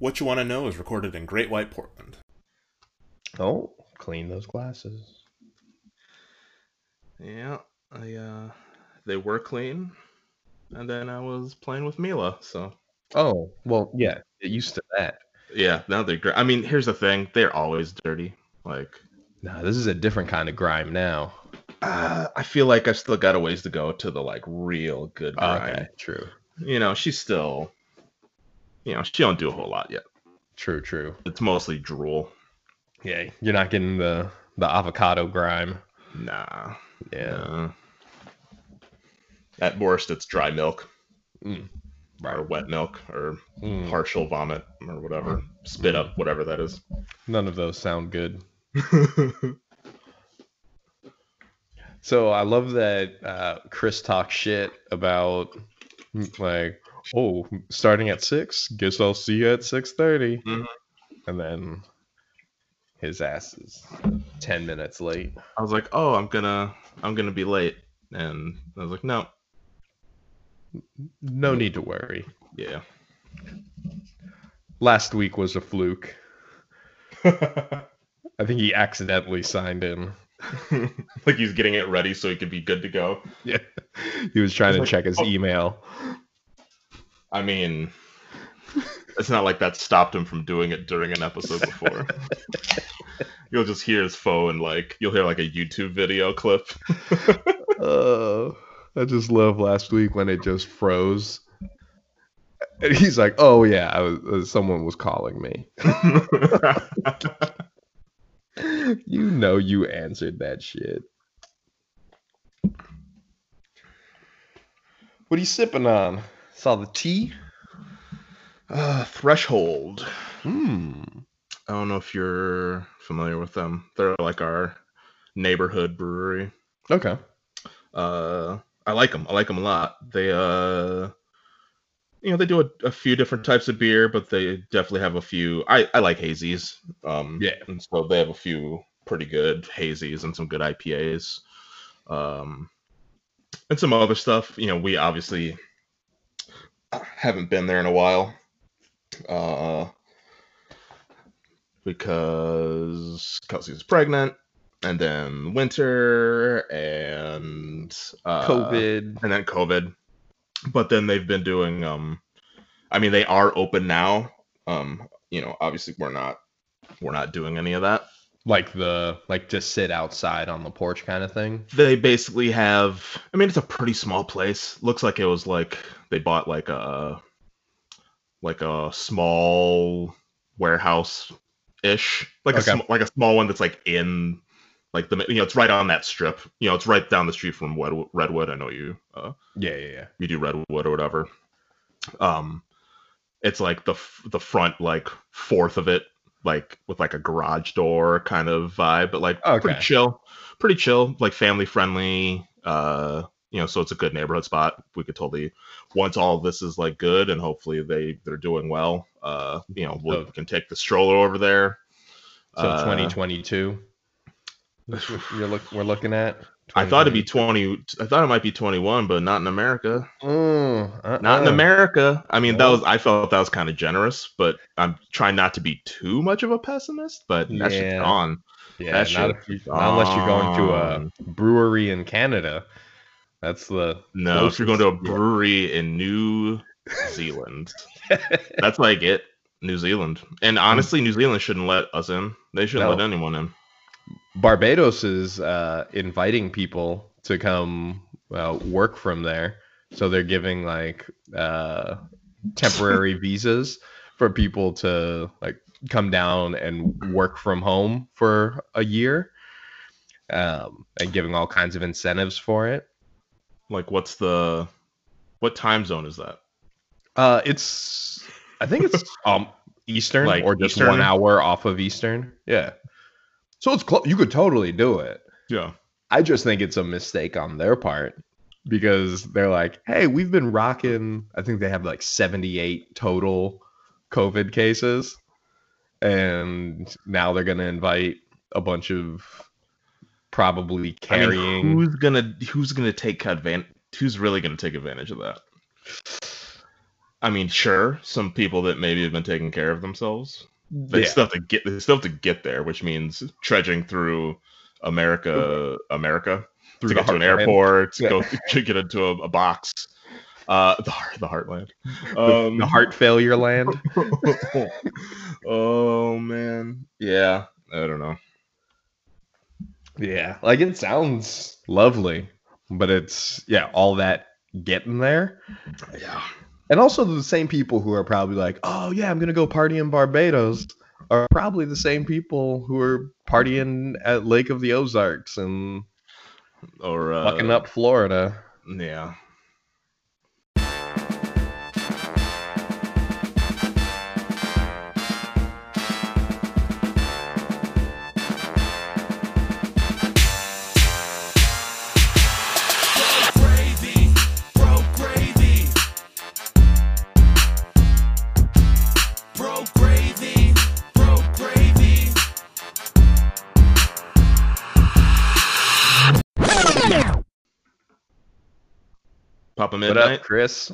What You Want to Know is recorded in Great White Portland. Oh, clean those glasses. Yeah, I uh, they were clean, and then I was playing with Mila. So Oh, well, yeah, get used to that. yeah, now they're great. I mean, here's the thing: they're always dirty. Like, Nah, this is a different kind of grime now. uh, I feel like I've still got a ways to go to the like real good grind. Okay, true, You know, she's still, you know, she don't do a whole lot yet. true, true. It's mostly drool. Yeah, you're not getting the the avocado grime. Nah. Yeah, nah. At worst, it's dry milk Mm. or wet milk or Mm. partial vomit or whatever, spit up, whatever that is. None of those sound good. So I love that uh, Chris talks shit about like, oh, starting at six. Guess I'll see you at six Mhm. and then his ass is ten minutes late. I was like, oh, I'm gonna, I'm gonna be late, and I was like, no, No need to worry. yeah. Last week was a fluke. I think he accidentally signed in. like he's getting it ready so he could be good to go. Yeah, he was trying to Like, check his oh. email. I mean, it's not like that stopped him from doing it during an episode before. you'll just hear his phone, like you'll hear like a YouTube video clip. Uh, I just love last week when it just froze. And he's like, "Oh yeah, I was, uh, someone was calling me." you know, you answered that shit. What are you sipping on? Saw the T. uh, Threshold. Hmm. I don't know if you're familiar with them. They're like our neighborhood brewery. Okay. Uh, I like them. I like them a lot. They uh, you know, they do a, a few different types of beer, but they definitely have a few. I I like hazies. Um, Yeah. and so they have a few pretty good hazies and some good IPAs. Um, and some other stuff. You know, we obviously haven't been there in a while. Uh, because Kelsey's pregnant, and then winter, and uh, COVID. and then COVID. But then they've been doing um I mean they are open now. Um, you know, obviously we're not we're not doing any of that. Like the like just sit outside on the porch kind of thing. They basically have I mean it's a pretty small place. Looks like it was like they bought like a like a small warehouse ish. Like Okay. a sm- like a small one that's like in like the you know it's right on that strip. You know, it's right down the street from Redwood. I know you uh Yeah, yeah, yeah. you do redwood or whatever um it's like the f- the front like fourth of it like with like a garage door kind of vibe but like Okay. pretty chill pretty chill like family friendly uh you know so it's a good neighborhood spot we could totally once all this is like good and hopefully they they're doing well uh you know we So- can take the stroller over there So Uh, 2022. That's what You're look. We're looking at. I thought it'd be 20 i thought it might be 21 but not in america Mm, Not in uh-uh. America. I mean, that was I felt that was kind of generous, but I'm trying not to be too much of a pessimist. But that shit's Yeah. gone. Yeah, That not, if you, not unless you're going to a brewery in Canada. That's the No, if you're going to a brewery in New Zealand, that's like it. New Zealand, and honestly, New Zealand shouldn't let us in. They shouldn't No. let anyone in. Barbados is uh, inviting people to come uh, work from there. So they're giving like uh, temporary visas for people to like come down and work from home for a year, um, and giving all kinds of incentives for it. Like, what's the what time zone is that? Uh, it's I think it's um Eastern Like or just Eastern? one hour off of Eastern. Yeah. So it's close. You could totally do it. Yeah, I just think it's a mistake on their part because they're like, hey, we've been rocking. I think they have like 78 total COVID cases. And now they're going to invite a bunch of probably I mean, carrying. who's gonna who's gonna take advantage? Who's really gonna take advantage of that? I mean, sure, some people that maybe have been taking care of themselves. They Yeah. still have to get. They still have to get there, which means trudging through America, America, Through to the get to an airport, Yeah. go to get into a, a box. Uh, the heart, the heartland. The, Um, the heart failure land. oh man, yeah. I don't know. Yeah, like it sounds lovely, but it's yeah, all that getting there. Yeah. And also the same people who are probably like, "Oh yeah, I'm going to go party in Barbados." Are probably the same people who are partying at Lake of the Ozarks and Or uh, fucking up Florida. Yeah. Papa What up, Chris?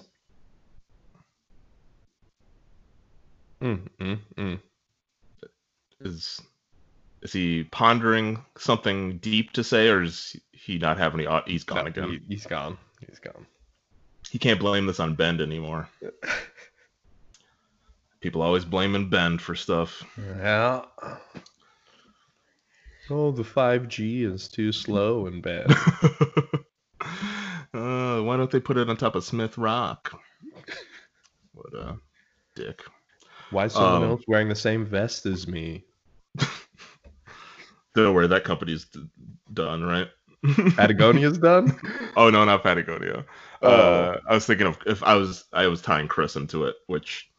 Mm, mm, mm. Is is he pondering something deep to say, or is he not having any? He's gone No, again. he- he's gone. He's gone. He can't blame this on Bend anymore. People always blaming Bend for stuff. Yeah. Oh, the 5G is too slow and bad. why don't they put it on top of Smith Rock? What a dick. Why is someone Um, else wearing the same vest as me? Don't worry, that company's d- done, right? Patagonia's done? Oh no, not Patagonia. Uh, I was thinking of if I was I was tying Chris into it, which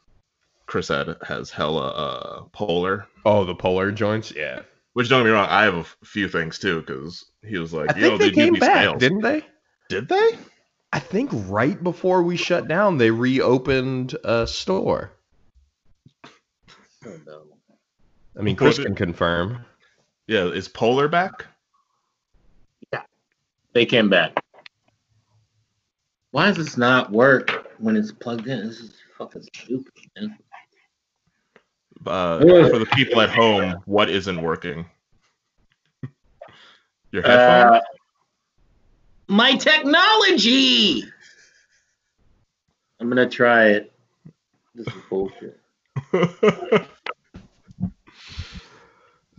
Chris had has hella uh, Poler. Oh, the Poler joints? Yeah. Which don't get me wrong, I have a f- few things too because he was like, I "Yo, think they do came back, sales." didn't they? Did they? I think right before we shut down, they reopened a store. I mean, Chris can confirm. Yeah, is Poler back? Yeah, they came back. Why does this not work when it's plugged in? This is fucking stupid, man. Uh, for the people at home, what isn't working? Your headphones? Uh, my technology. I'm gonna try it. This is bullshit.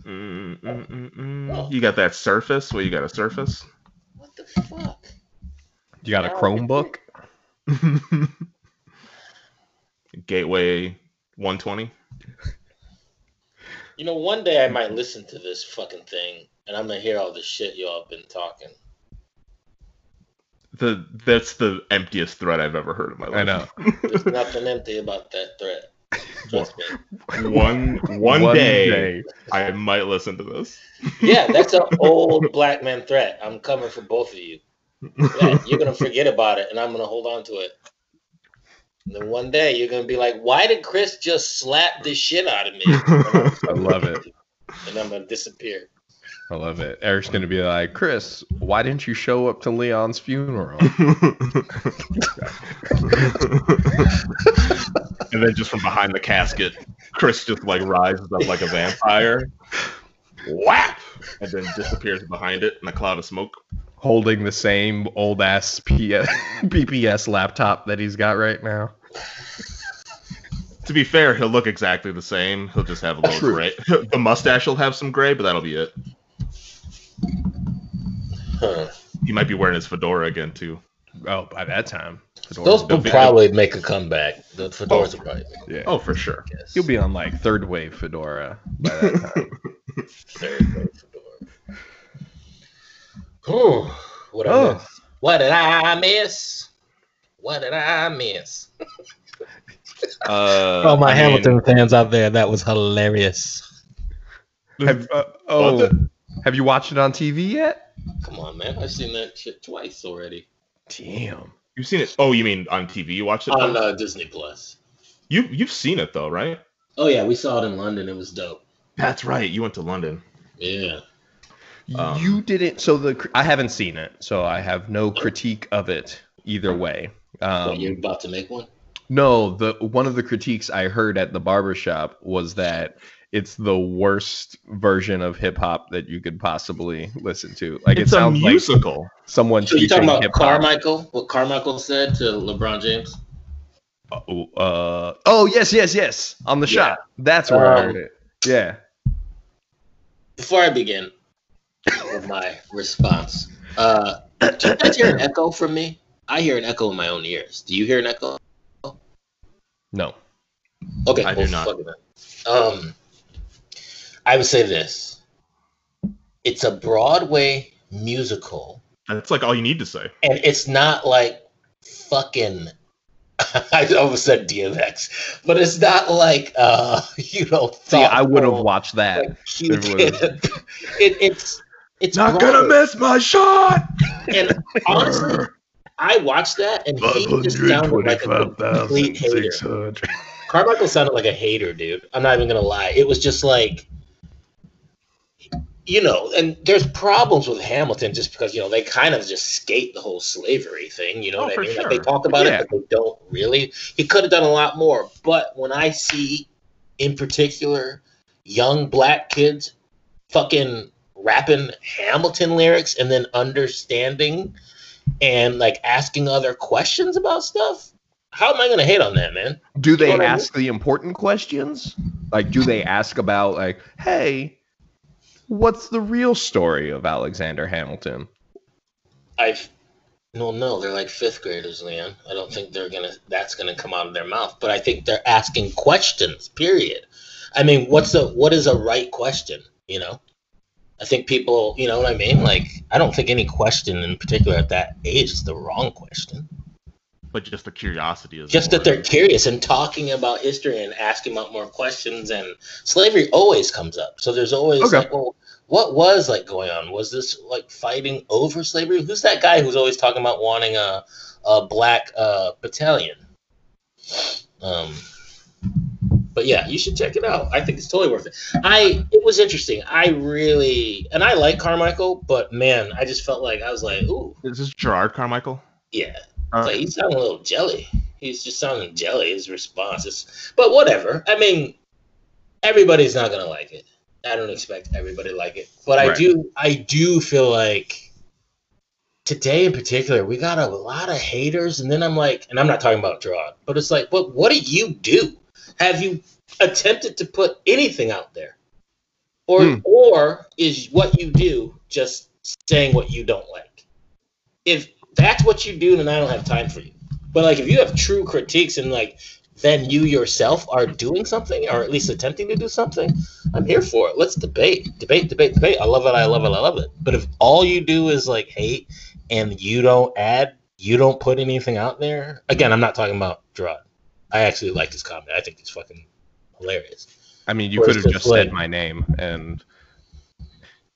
Mm, mm, mm, mm. You got that Surface? What you got a Surface? What the fuck? You got a Chromebook? Gateway 120. You know, one day I might listen to this fucking thing, and I'm gonna hear all the shit y'all have been talking. The that's the emptiest threat I've ever heard in my life. I know. There's nothing empty about that threat. Trust me. one one, One day, day. I might listen to this. Yeah, that's an old black man threat. I'm coming for both of you. Yeah, you're gonna forget about it, and I'm gonna hold on to it. And then one day you're gonna be like, "Why did Chris just slap the shit out of me?" I love it. And I'm gonna disappear. I love it. Eric's going to be like, Chris, why didn't you show up to Leon's funeral? and then just from behind the casket, Chris just like rises up like a vampire. Whap! And then disappears behind it in a cloud of smoke. Holding the same old ass P- PPS laptop that he's got right now. To be fair, he'll look exactly the same. He'll just have a little True. gray. The mustache will have some gray, but that'll be it. Huh. He might be wearing his fedora again too. Oh, by that time. Those will big- probably make a comeback. The fedoras will probably Yeah. Oh, for sure. a guess. He'll be on like third wave Fedora by that time. Third grade fedora. Whew, what I Oh. miss? What did I miss? What did I miss? Uh, Oh, my I mean, Hamilton fans out there, that was hilarious. have, uh, Was oh, it? Have you watched it on TV yet? Come on, man. I've seen that shit twice already Damn. You've seen it? Oh, you mean on TV? You watched it? on uh, Disney Plus. You you've seen it though, right? Oh yeah, we saw it in London. It was dope. That's right. You went to London. Yeah. Um, you didn't. So the I haven't seen it, so I have no critique of it either way. Um, what, you're about to make one? No, the one of the critiques I heard at the barbershop was that it's the worst version of hip hop that you could possibly listen to. Like it's it a sounds like musical. someone So you talking about hip hop. Carmichael? What Carmichael said to LeBron James? Oh, uh, oh yes, yes, yes. On the Yeah. Shop. That's where I Um, heard it. Yeah. Before I begin with my response, uh, do you guys hear an echo from me? I hear an echo in my own ears. Do you hear an echo? No. Okay, I do not. fuck it. Um, I would say this: it's a Broadway musical, That's like all you need to say. and it's not like fucking. I almost said DMX, but it's not like uh, you know. See, I would have watched that. like it it's it's Not gonna Broadway. miss my shot. And honestly, I watched that, and he just sounded like a complete hater. Carmichael sounded like a hater, dude. I'm not even gonna lie. It was just like, you know, and there's problems with Hamilton just because you know they kind of just skate the whole slavery thing. You know Oh, what I for mean? Like they talk about Yeah. it, but they don't really. He could have done a lot more. But when I see, in particular, young black kids fucking rapping Hamilton lyrics and then understanding and like asking other questions about stuff. How am I gonna hate on that, man? Do they know what I mean? ask the important questions? Like, do they ask about like, hey, what's the real story of Alexander Hamilton? I've no, no, they're like fifth graders, Leon. I don't think they're gonna. That's gonna come out of their mouth. But I think they're asking questions. Period. I mean, what's the what is a right question? You know, I think people. You know what I mean? Like, I don't think any question in particular at that age is the wrong question. But just the curiosity is Just that they're curious and talking about history and asking about more questions. And slavery always comes up. So there's always Okay. like, well, what was like going on? Was this like fighting over slavery? Who's that guy who's always talking about wanting a a black uh, battalion? Um, but yeah, you should check it out. I think it's totally worth it. I it was interesting. I really and I like Carmichael, but man, I just felt like I was like, ooh, Is this Jerrod Carmichael? yeah. All It's like right. a little jelly. He's just sounding jelly. His responses, but whatever. I mean, everybody's not gonna like it. I don't expect everybody to like it, but I do. I do feel like today in particular, we got a lot of haters, and then I'm like, and I'm not talking about Jerrod, but it's like, what? What do you do? Have you attempted to put anything out there, or Hmm. or is what you do just saying what you don't like? If that's what you do, then I don't have time for you. But like, if you have true critiques and like, then you yourself are doing something, or at least attempting to do something, I'm here for it. Let's debate, debate, debate, debate. I love it. I love it. I love it. But if all you do is like hate and you don't add, you don't put anything out there. Again, I'm not talking about Jerrod. I actually like his comment. I think it's fucking hilarious. I mean, you could have just said my name and.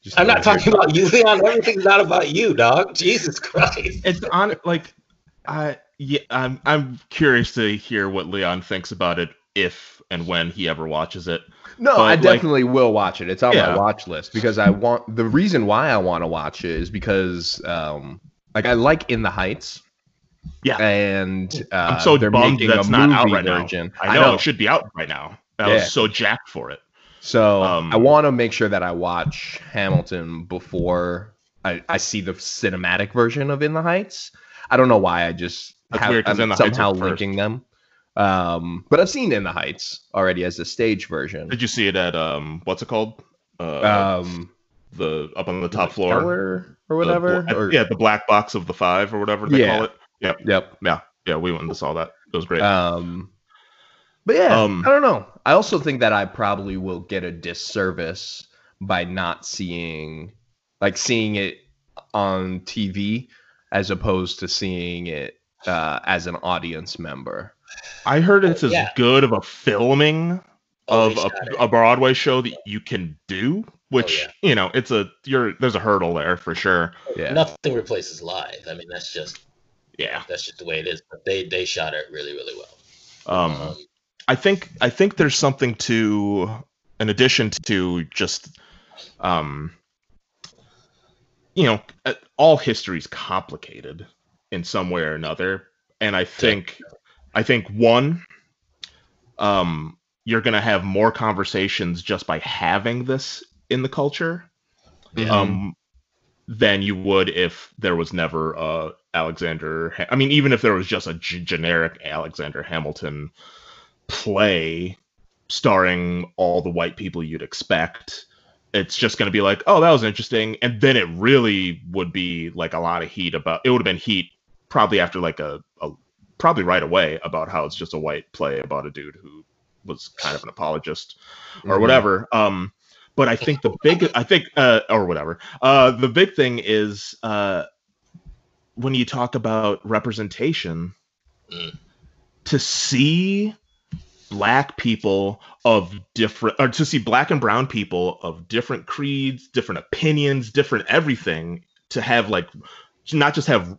Just I'm not talking about you, Leon. Everything's not about you, dog. Jesus Christ. It's on like I yeah, I'm I'm curious to hear what Leon thinks about it if and when he ever watches it. No, But, I like- definitely will watch it. It's on Yeah. my watch list because I want the reason why I want to watch it is because um like I like In the Heights. Yeah. And uh, I'm so they're bummed making that's a not out movie right now. version. I know, it should be out right now. I Yeah. was so jacked for it. So Um, I want to make sure that I watch Hamilton before I, I see the cinematic version of In the Heights. I don't know why I just have, weird I'm the somehow linking them. Um, but I've seen In the Heights already as a stage version. Did you see it at um what's it called? Uh, Um, the up on the top floor. Or whatever. bla- or, yeah, the black box of the five or whatever they Yeah. call it. Yep. Yep. Yeah. Yeah, we went and saw that. It was great. Um, but yeah, Um, I don't know. I also think that I probably will get a disservice by not seeing, like, seeing it on TV as opposed to seeing it uh, as an audience member. I heard it's as yeah. good of a filming Oh, of a, a Broadway show that you can do, which yeah. you know, it's a you're there's a hurdle there for sure. Yeah. Nothing replaces live. I mean, that's just Yeah. that's just the way it is. But they they shot it really really well. Um, Um, I think I think there's something to, in addition to just, um, you know, uh, all history is complicated in some way or another, and I think I think one, um, you're gonna have more conversations just by having this in the culture, Yeah. um, than you would if there was never uh Alexander. I mean, even if there was just a g- generic Alexander Hamilton play starring all the white people you'd expect. It's just going to be like, oh, that was interesting, and then it really would be like a lot of heat about. It would have been heat probably after like a, a probably right away about how it's just a white play about a dude who was kind of an apologist or Mhm. whatever. Um, but I think the big, I think, uh, or whatever. Uh, the big thing is uh, when you talk about representation, Mm. to see black people of different, or to see black and brown people of different creeds, different opinions, different everything, to have like, to not just have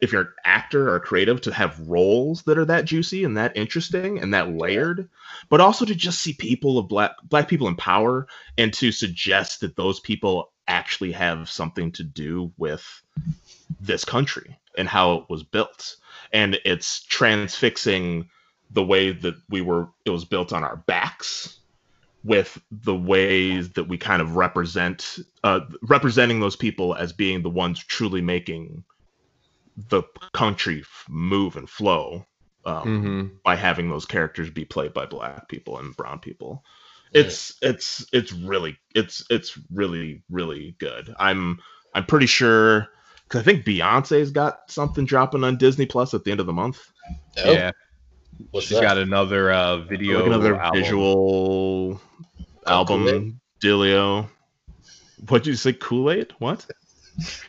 if you're an actor or creative to have roles that are that juicy and that interesting and that layered but also to just see people of black black people in power and to suggest that those people actually have something to do with this country and how it was built. And it's transfixing the way that we were it was built on our backs with the ways that we kind of represent uh, representing those people as being the ones truly making the country f- move and flow um, Mhm. by having those characters be played by black people and brown people. It's it's it's really it's it's really really good. I'm I'm pretty sure because I think Beyonce's got something dropping on Disney Plus at the end of the month. Oh, Yeah, what's she's that? got another uh, video. like another album. visual album, Kool-Aid? Dealio. What'd you say? Kool Aid? What?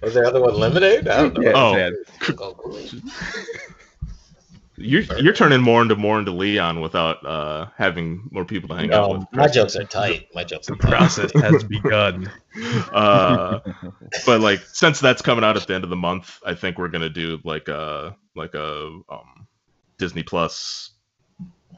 Was the other one lemonade? I don't know. Yeah, Oh. yeah. Oh, Kool-Aid. You're you're turning more into more into Leon without uh having more people to hang out No, with. my jokes are tight. My jokes are The tight. process has begun. uh but like since that's coming out at the end of the month i think we're gonna do like a like a um disney plus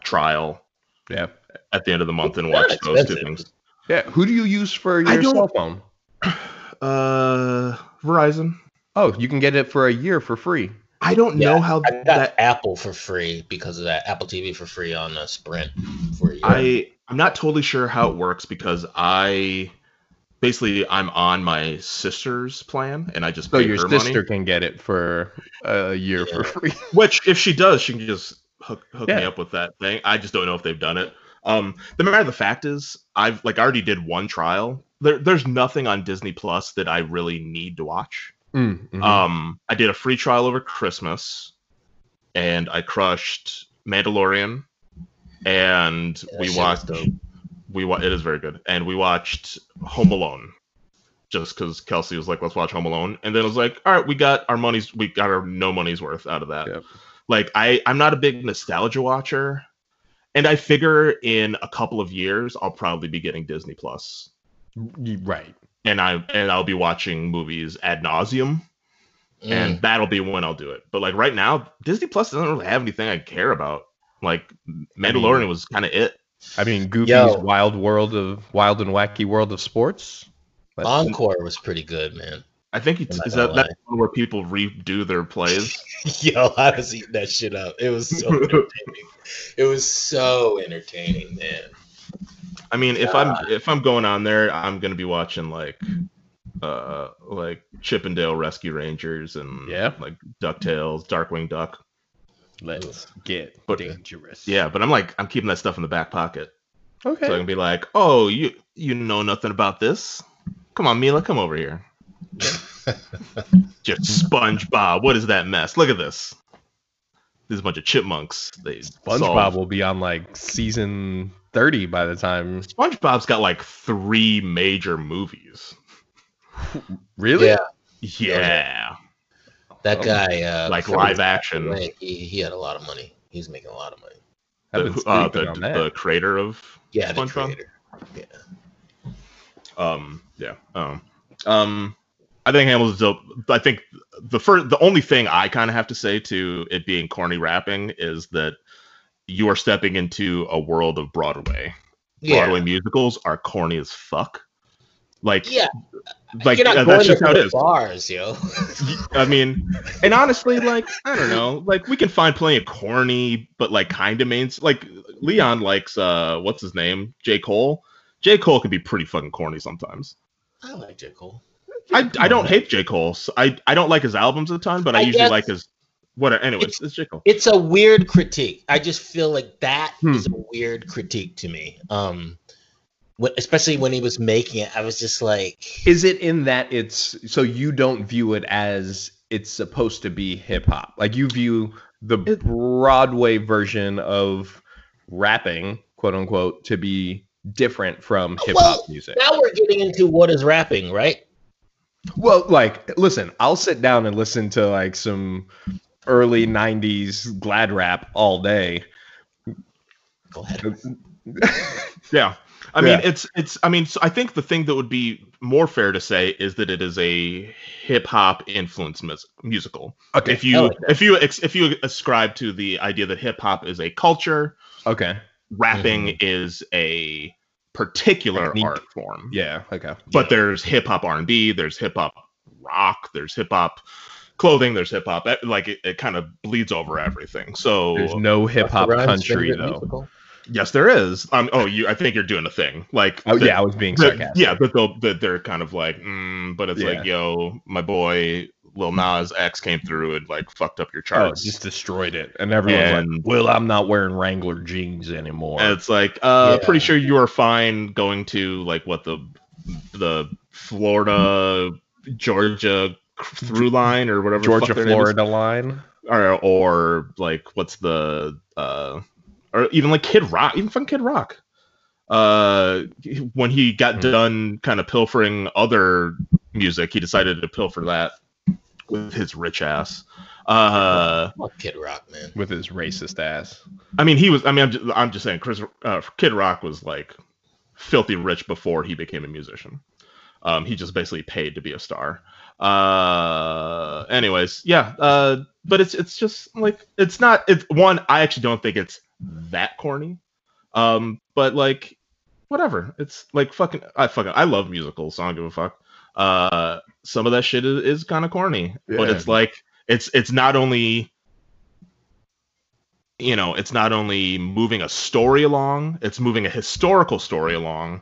trial Yeah, at the end of the month and watch not those two things yeah. Who do you use for your cell phone? uh verizon Oh, you can get it for a year for free. i don't Yeah, know how I got that Apple for free because of that. Apple TV for free on uh, Sprint for a year. i i'm not totally sure how it works because i basically i'm on my sister's plan and i just So pay your sister money can get it for a year for free. Which, if she does, she can just hook hook me up with that thing. I just don't know if they've done it. Um, the matter of the fact is, I've like I already did one trial. There, there's nothing on Disney Plus that I really need to watch. Mm, mhm. Um, I did a free trial over Christmas, and I crushed Mandalorian, and Yeah, we watched. We wa- it is very good, and we watched Home Alone. Just because Kelsey was like, "Let's watch Home Alone," and then I was like, "All right, we got our money's, we got our no money's worth out of that." Yep. Like, I, I'm not a big nostalgia watcher, and I figure in a couple of years I'll probably be getting Disney Plus, right. and I and I'll be watching movies ad nauseum, Mm. and that'll be when I'll do it. But like right now, Disney Plus doesn't really have anything I care about. Like Mandalorian was kind of it. I mean, Goofy's Yo. wild world of wild and wacky world of sports. But Encore was pretty good, man. I think it's I'm is gonna that that's one where people redo their plays. Yo, I was eating that shit up. It was so entertaining. It was so entertaining, man. I mean, if I'm if I'm going on there, I'm gonna be watching like uh like Chip 'n Dale Rescue Rangers and Yeah. like Ducktales, Darkwing Duck. Let's get But- uh, dangerous. Yeah, but I'm like I'm keeping that stuff in the back pocket. Okay. So I can be like, "Oh, you you know nothing about this? Come on, Mila, come over here." Just SpongeBob. What is that mess? Look at this. There's a bunch of chipmunks. They SpongeBob solve- will be on like season thirty by the time. SpongeBob's got like three major movies. Really? Yeah, Yeah, that guy, uh, like live action. He, he had a lot of money. He's making a lot of money. The, uh, sleeping the, the creator of Yeah, the SpongeBob? creator. Yeah. um yeah um um I think Hamilton's dope. I think the first the only thing I kind of have to say to it being corny rapping is that you are stepping into a world of Broadway. Yeah. Broadway musicals are corny as fuck. Like Yeah. Like You're not uh, that's just how it is. is. bars, yo. I mean, and honestly, like I don't know, like we can find plenty of corny, but like kind of mains. Like Leon likes uh, what's his name, J Cole. J Cole can be pretty fucking corny sometimes. I like J Cole. I I don't hate J Cole. So I I don't like his albums a ton, but I, I usually like his whatever. Anyways, it's J Cole. It's a weird critique. I just feel like that is Hmm. a weird critique to me. Um, especially when he was making it, I was just like, Is it in that it's so you don't view it as it's supposed to be hip hop? Like you view the It- Broadway version of rapping, quote unquote, to be different from hip hop Well, music. now we're getting into what is rapping, right? Well, like, listen, I'll sit down and listen to like some early '90s glad rap all day. Go ahead. Yeah. I mean, it's it's. I mean, so I think the thing that would be more fair to say is that it is a hip hop influenced mus- musical. Okay. If you like if you if you ascribe to the idea that hip hop is a culture, Okay. rapping mm-hmm. is a particular Technique. art form. Yeah. Okay. But there's hip hop R and B, there's hip hop rock, there's hip hop clothing, there's hip hop. Eh, like it, it kind of bleeds over everything. So There's no hip hop Busta country though. musical? Yes, there is. Um. Oh, you. I think you're doing a thing. Like. Oh yeah, I was being sarcastic. yeah, but they'll, that they're kind of like, mm, but it's Yeah. like, yo, my boy Lil Nas X came through and like fucked up your Oh, charts. just destroyed it, and everyone's like, "Well, I'm not wearing Wrangler jeans anymore." And it's like, uh, Yeah. pretty sure you are fine going to like what the the Florida Georgia through line or whatever Georgia, fuck their name is. Florida line. or or like what's the uh or even like Kid Rock, even fucking Kid Rock. Uh, when he got Hmm. done kind of pilfering other music, he decided to pilfer that with his rich ass. Uh, Fuck Kid Rock, man. with his racist ass. I mean, he was. I mean, I'm just, I'm just saying, Chris uh, Kid Rock was like filthy rich before he became a musician. Um, he just basically paid to be a star. Uh, anyways, yeah. Uh, but it's it's just like it's not. It's one. I actually don't think it's that corny. Um, but like, whatever. It's like fucking. I fucking. I love musicals. So I don't give a fuck. Uh, some of that shit is, is kind of corny, but it's like it's it's not only you know, it's not only moving a story along, it's moving a historical story along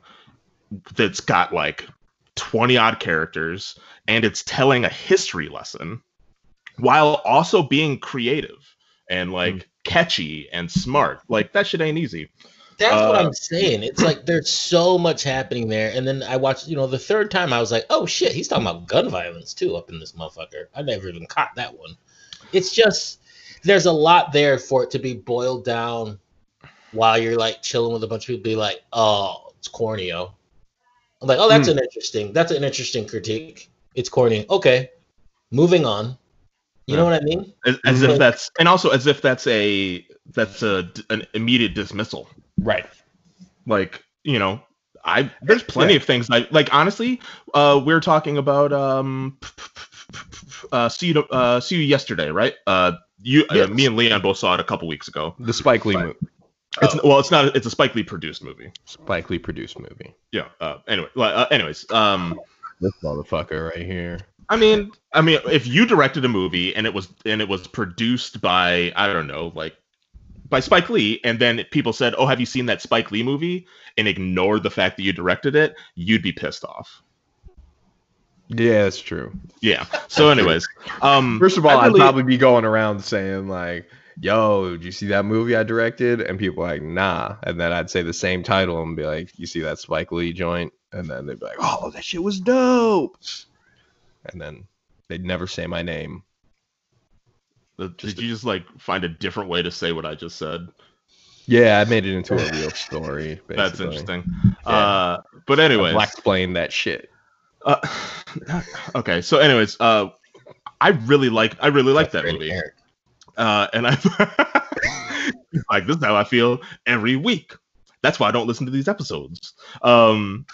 that's got like 20 odd characters and it's telling a history lesson while also being creative and like catchy and smart. Like that shit ain't easy. That's what Uh, I'm saying. It's like there's so much happening there. And then I watched, you know, the third time I was like, oh shit, he's talking about gun violence too up in this motherfucker. I never even caught that one. It's just there's a lot there for it to be boiled down while you're like chilling with a bunch of people, be like, oh, it's corny, yo. I'm like, oh, that's an interesting, that's an interesting critique. It's corny. Okay. Moving on. You know what I mean? As, as if that's and also as if that's a that's a an immediate dismissal. Right. like you know i there's plenty of things i like honestly uh we are talking about um uh see you uh see you yesterday right uh you uh, me and leon both saw it a couple weeks ago The Spike Lee movie. it's well it's not it's a spike lee produced movie Spike Lee produced movie. yeah uh anyway like, uh, anyways um This motherfucker right here. I mean, I mean, if you directed a movie and it was and it was produced by I don't know, like by Spike Lee, and then people said, "Oh, have you seen that Spike Lee movie?" and ignored the fact that you directed it, you'd be pissed off. Yeah, that's true. Yeah. So, anyways, um, First of all, I'd probably be going around saying like, "Yo, did you see that movie I directed?" And people are like, "Nah," and then I'd say the same title and be like, "You see that Spike Lee joint?" And then they'd be like, "Oh, that shit was dope," and then they'd never say my name. did you just like find a different way to say what I just said? Yeah, I made it into a real story. Basically. That's interesting. Yeah. Uh, but anyway, explain that shit. uh, okay. So, anyways, uh, I really like I really like that movie. Uh, and I like this is how I feel every week. That's why I don't listen to these episodes. Um,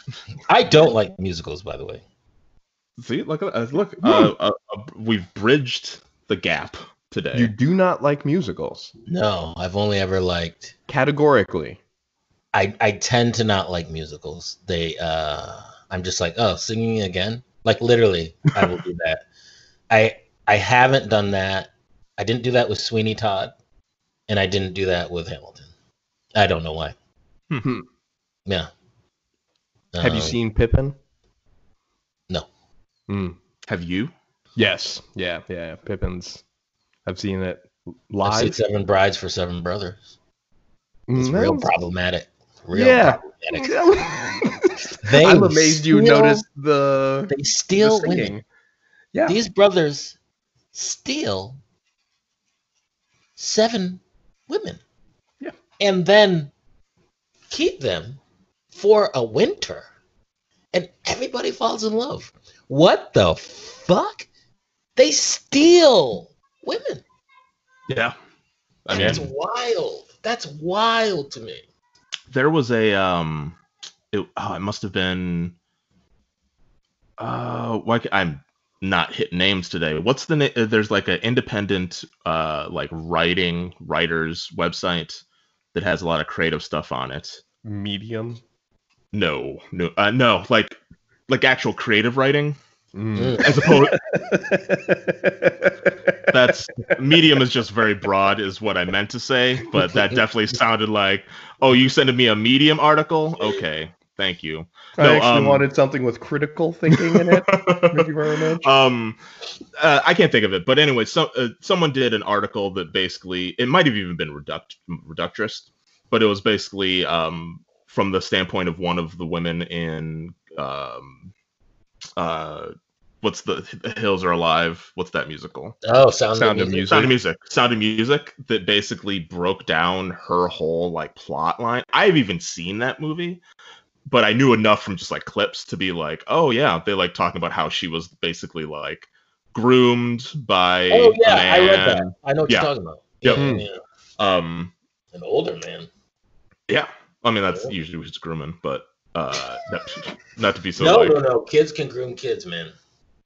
I don't like musicals, by the way. See, look, at uh, look, uh, uh, uh, we've bridged the gap today. You do not like musicals, No, I've only ever liked. categorically. I I tend to not like musicals. They uh I'm just like, oh, singing again. Like literally, I will do that. I I haven't done that. I didn't do that with Sweeney Todd, and I didn't do that with Hamilton. I don't know why. Hmm. Yeah. Have you Um, seen Pippin? No. Hmm. Have you? Yes. Yeah. Yeah. Pippin's. I've seen it I've seen live. Seven Brides for Seven Brothers. It's Mm, real that problematic. Real Yeah. problematic. They I'm amazed you steal- noticed the, They the steal women. singing. Yeah. These brothers steal seven women. Yeah. And then keep them for a winter. And everybody falls in love. What the fuck? They steal women. Yeah. I mean, That's wild. That's wild to me. there was a um, it, oh, it must have been. Uh, why ca- I'm not hitting names today. What's the name? There's like an independent, uh, like writing writers website that has a lot of creative stuff on it. Medium. No, no, uh, no, like like actual creative writing Mm. as opposed. that's medium is just very broad is what i meant to say but that definitely sounded like oh you sending me a medium article okay thank you I No, actually um, wanted something with critical thinking in it. Thank you very much. um uh, i can't think of it but anyway so uh, someone did an article that basically it might have even been reduct Reductress but it was basically um from the standpoint of one of the women in um uh what's the hills are alive what's that musical Oh, sound, Sound of of music. Music. Sound of Music. Sound of Music that basically broke down her whole like plot line. I've even seen that movie, but I knew enough from just like clips to be like, oh yeah, they like talking about how she was basically like groomed by Oh a yeah, I read that. I know what Yeah. you're talking about. Yep. Yeah, yeah. Um An older man. yeah. I mean that's Yeah. usually who's grooming, but uh not, not to be so no, like no, no. Kids can groom kids, man.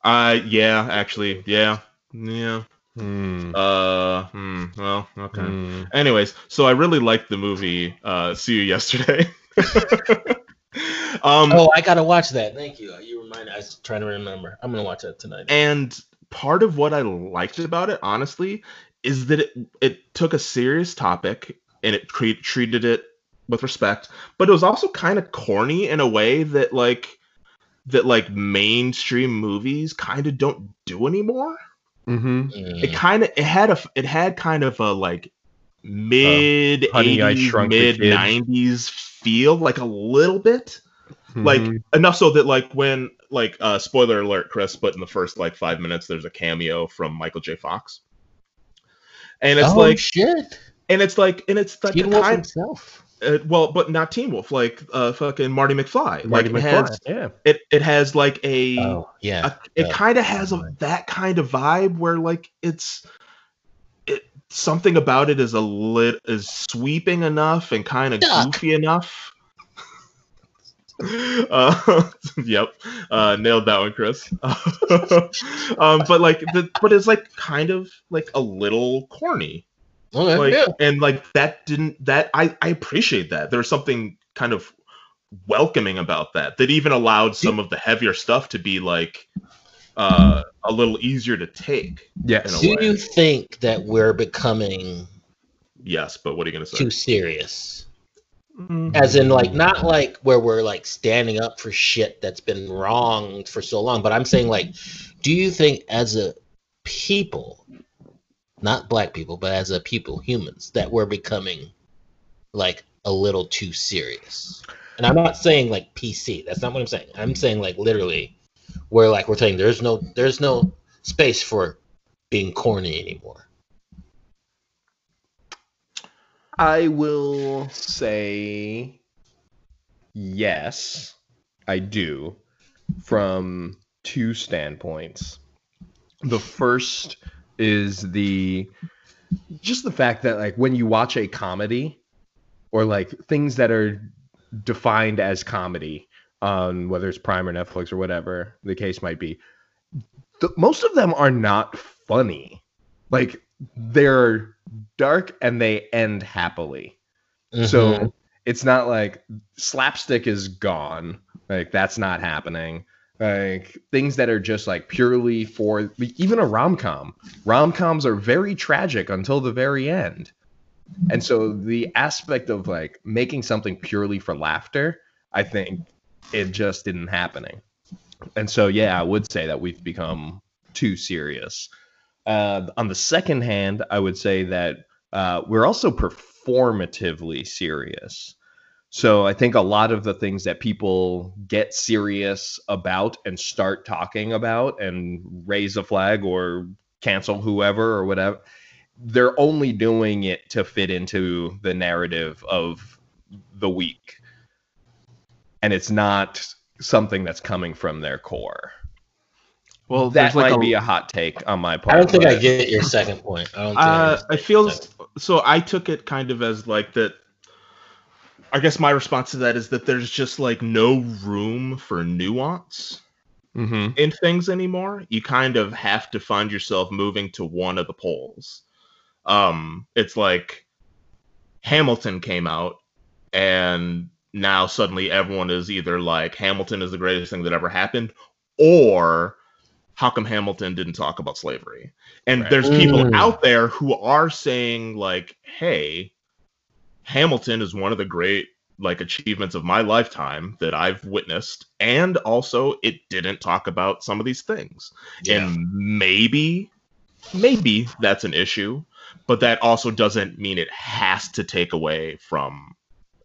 uh yeah, actually, yeah. Yeah. Hmm. Uh hmm, well, okay. Hmm. Anyways, so I really liked the movie uh See You Yesterday. um Oh, I gotta watch that. Thank you. You remind. I was trying to remember. I'm gonna watch that tonight. and part of what I liked about it, honestly, is that it it took a serious topic and it tre- treated it with respect, but it was also kind of corny in a way that like that like mainstream movies kind of don't do anymore. Mhm. Mm. It kind of it had a it had kind of a like mid Uh, Honey, I 80s, Shrunk the mid 90s feel like a little bit like Mhm. enough so that like when like uh spoiler alert chris but in the first like five minutes there's a cameo from michael j fox and it's oh like shit! and it's like and it's like Teen a kind himself. Uh, well but not teen wolf like uh fucking marty mcfly Marty like it McFly. has yeah. it, it has like a, Oh yeah. a it yeah. kind of has a, that kind of vibe where like it's it something about it is a lit is sweeping enough and kind of goofy enough uh, yep uh nailed that one chris um but like the but it's like kind of like a little corny Okay, like yeah. and like that didn't that i i appreciate that there's something kind of welcoming about that that even allowed some of the heavier stuff to be like uh a little easier to take Yes. Do way. you think that we're becoming yes but what are you gonna say too serious? Mm. As in, like, not like where we're like standing up for shit that's been wrong for so long, but I'm saying, like, do you think as a people, not black people, but as a people, humans, that we're becoming like a little too serious? And I'm not saying like PC. That's not what I'm saying. I'm saying like literally, where like we're saying there's no there's no space for being corny anymore. I will say yes, I do, from two standpoints. The first is the just the fact that like when you watch a comedy or like things that are defined as comedy on whether it's Prime or Netflix or whatever the case might be, the, most of them are not funny. Like they're dark and they end happily. Mhm. So it's not like slapstick is gone, Like that's not happening. Like things that are just like purely for even a rom com. Rom coms are very tragic until the very end. And so the aspect of like making something purely for laughter, I think it just didn't happening. And so yeah, I would say that we've become too serious. Uh, on the second hand, I would say that uh, we're also performatively serious. So I think a lot of the things that people get serious about and start talking about and raise a flag or cancel whoever or whatever, they're only doing it to fit into the narrative of the week. And it's not something that's coming from their core. Well, that like might a- be a hot take on my part. I don't think I get your second point. I don't think I, Uh, I your feel so. I took it kind of as like that. I guess my response to that is that there's just like no room for nuance Mhm. in things anymore. You kind of have to find yourself moving to one of the poles. Um, it's like Hamilton came out, and now suddenly everyone is either like Hamilton is the greatest thing that ever happened, or how come Hamilton didn't talk about slavery? And Right. there's people Mm. out there who are saying like, "Hey, Hamilton is one of the great like achievements of my lifetime that I've witnessed, and also it didn't talk about some of these things." Yeah. And maybe, maybe that's an issue, but that also doesn't mean it has to take away from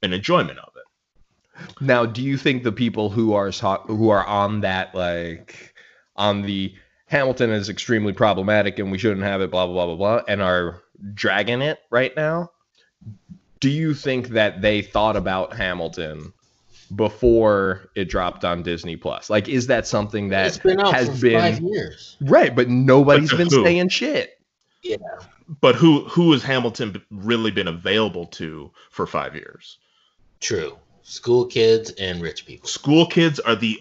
an enjoyment of it. Now, do you think the people who are who are on that like on the Hamilton is extremely problematic and we shouldn't have it, blah blah blah blah blah, and are dragging it right now? Do you think that they thought about Hamilton before it dropped on Disney Plus? Like, is that something that it's been out has for been five years. right? But nobody's But been who? saying shit. Yeah. But who who has Hamilton really been available to for five years? True. School kids and rich people. School kids are the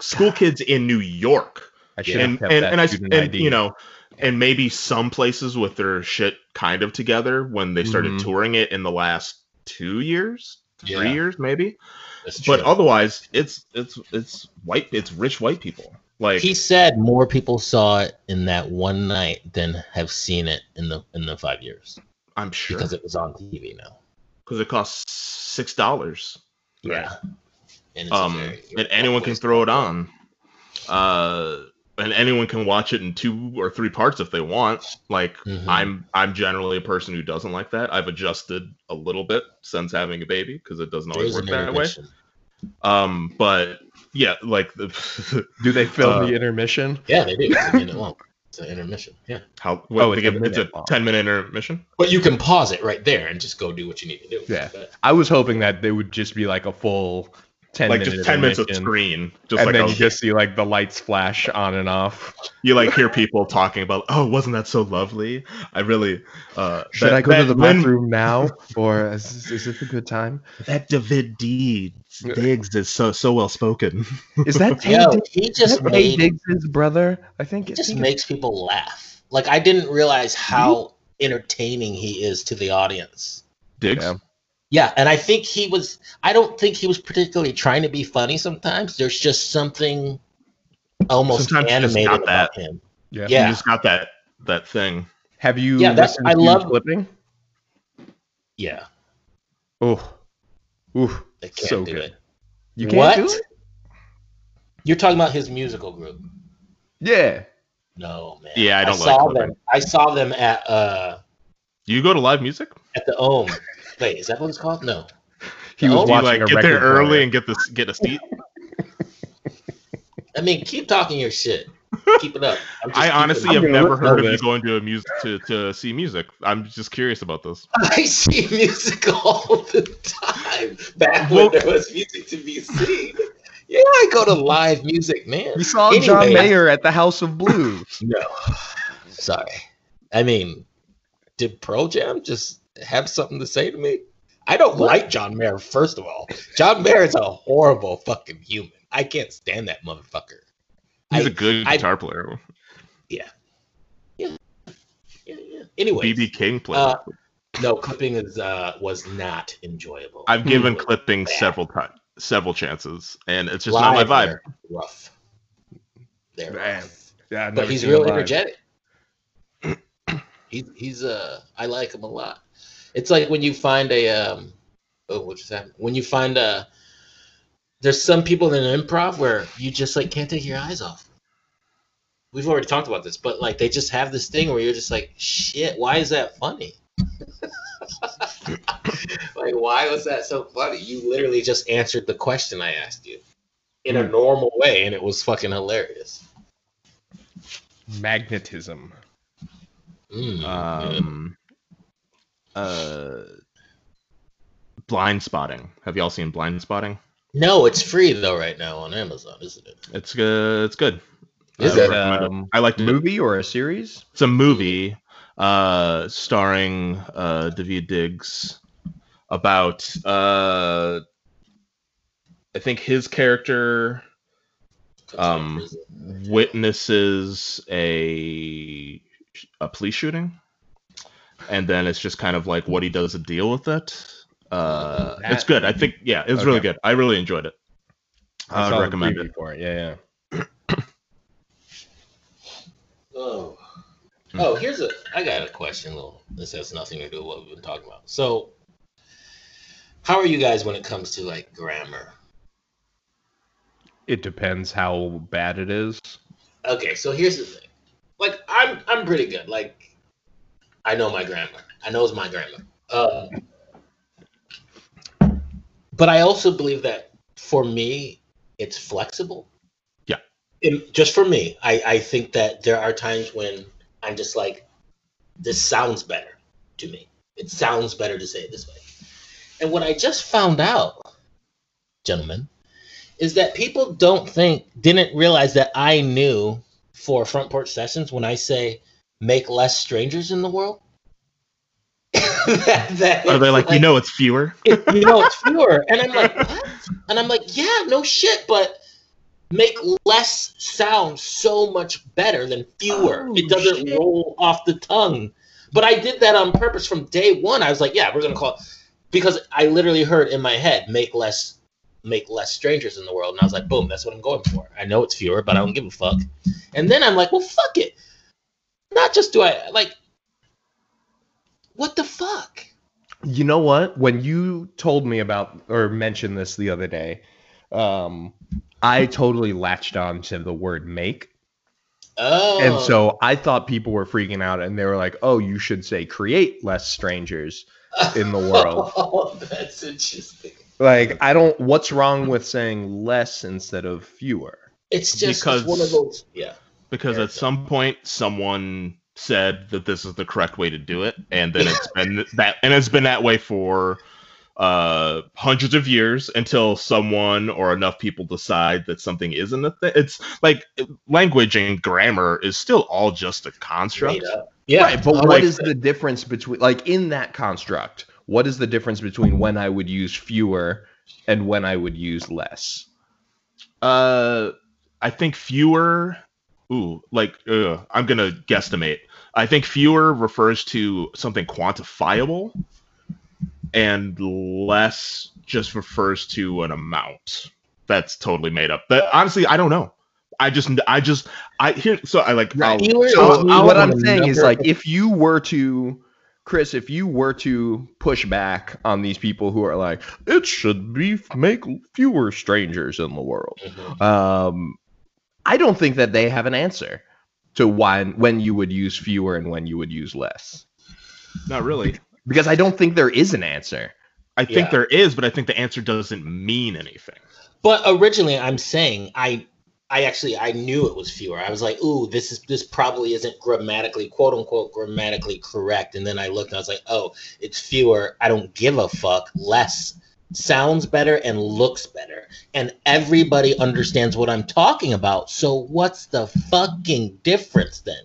school kids in New York, I should and have kept and, that and I student and you know, and maybe some places with their shit kind of together when they started Mhm. touring it in the last two years, Yeah. three years maybe. But otherwise, it's it's it's white, it's rich white people. Like he said more people saw it in that one night than have seen it in the in the five years I'm sure because it was on TV now. because it costs six dollars. Yeah. And um, and anyone can throw it on. Uh, and anyone can watch it in two or three parts if they want. Like Mhm. I'm, I'm generally a person who doesn't like that. I've adjusted a little bit since having a baby because it doesn't always There's work that way. Um, but yeah, like the do they film uh, the intermission? Yeah, they do. It's a minute long. It's an intermission. Yeah. how what, Oh, they it's a give, it's a ten minute intermission. But you can pause it right there and just go do what you need to do. Yeah. But I was hoping that they would just be like a full ten like just ten minutes of screen, just and like then a- you just see like the lights flash on and off. you like hear people talking about, oh, wasn't that so lovely? I really uh, Should that- I go to the Lin- bathroom now, or is, is it a good time? That David Deeds Diggs is so so well spoken. Is that Taye Yo, Diggs? he Is just that made Diggs' brother? I think it just think makes people laugh. Like I didn't realize how entertaining he is to the audience. Diggs. Yeah. Yeah, and I think he was. I don't think he was particularly trying to be funny. Sometimes there's just something almost Sometimes animated about him. Yeah. He Yeah, just got that that thing. Have you? Yeah, that's- I love- clipping. yeah. Oh, ooh, So do good. it. you can't what? do it. You're talking about his musical group? Yeah. No, man. Yeah, I don't like saw clipping. them. I saw them at uh You go to live music? at the Ohm. Wait, is that what it's called? No. He was Oh, watching like a get record there early player. and get this get a seat? I mean, keep talking your shit. Keep it up. I'm just I keeping honestly have never heard of you going to a music to, to see music. I'm just curious about this. I see music all the time. Back Well- when there was music to be seen. Yeah, I go to live music, man. We saw John Mayer at the House of Blues. No, sorry. I mean, did Pro Jam just have something to say to me? I don't like John Mayer. First of all, John Mayer is a horrible fucking human. I can't stand that motherfucker. He's I- a good I- guitar player. Yeah, yeah. Yeah, yeah. Anyway, BB King player. uh, no clipping is uh was not enjoyable. I've given It was clipping bad. several times. several chances, and it's just not my vibe. they're Rough. They're Man, rough. Yeah, But he's real live. energetic. he's he's uh I like him a lot. It's like when you find a um oh what just happened? When you find a there's some people in an improv where you just like can't take your eyes off. We've already talked about this, but like they just have this thing where you're just like, shit, why is that funny? like why was that so funny? You literally just answered the question I asked you in a normal way and it was fucking hilarious. Magnetism. Mm, Um, uh, Blindspotting. Have y'all seen Blindspotting? No, it's free though right now on Amazon, isn't it? It's good. It's good. Is I it? recommend Um, I like it. movie or a series? It's a movie uh, starring uh, Daveed Diggs about uh, I think his character Um, witnesses a a police shooting, and then it's just kind of like what he does to deal with it. Uh, That- it's good. I think yeah, it's really Okay. good. I really enjoyed it. I I'd recommend it. For it. Yeah, yeah. Oh. Hmm. Oh, here's a. I got a question. Though this has nothing to do with what we've been talking about. So, how are you guys when it comes to like grammar? It depends how bad it is. Okay, so here's the thing. Like, I'm I'm pretty good. Like, I know my grammar. I know it's my grammar. Um, but I also believe that for me, it's flexible. Yeah. In- just for me, I I think that there are times when I'm just like, this sounds better to me. It sounds better to say it this way. And what I just found out, gentlemen, is that people don't think, didn't realize that I knew for front porch sessions when I say make less strangers in the world. that, that Are they it's like, you know it's fewer? it, you know it's fewer. And i'm like what? And i'm like yeah no shit but make less sound so much better than fewer. Oh, it doesn't shit. roll off the tongue. But i did that on purpose from day one. I was like yeah we're gonna call it because i literally heard in my head make less make less strangers in the world. And i was like boom that's what i'm going for. I know it's fewer but i don't give a fuck. And then i'm like well fuck it not just do i like what the fuck You know what? When you told me about or mentioned this the other day, um, I totally latched on to the word make. oh And so I thought people were freaking out and they were like, oh, you should say create less strangers in the world. Oh, that's interesting. like, I don't, what's wrong with saying less instead of fewer? It's just Because- it's one of those. Yeah. Because at some point someone said that this is the correct way to do it, and then it's been that, and it's been that way for uh hundreds of years until someone or enough people decide that something isn't a thing. It's like language and grammar is still all just a construct. Made. Yeah. right, but I what like is the difference between, like, in that construct, what is the difference between when I would use fewer and when I would use less? Uh, I think fewer. Ooh, like uh, I'm gonna guesstimate. I think fewer refers to something quantifiable, and less just refers to an amount. That's totally made up. But honestly, I don't know. I just, I just, I here. So I like. I'll- Fewer So is what I'm saying is like if you were to Chris, if you were to push back on these people who are like, it should be make fewer strangers in the world. Mhm. Um I don't think that they have an answer to why when you would use fewer and when you would use less. not really. Because I don't think there is an answer. I think Yeah. there is, but I think the answer doesn't mean anything. But originally, I'm saying I, I actually I knew it was fewer. I was like, ooh, this is this probably isn't grammatically quote unquote grammatically correct. And then I looked and I was like, oh, it's fewer. I don't give a fuck. Less sounds better and looks better, and everybody understands what I'm talking about. So what's the fucking difference then?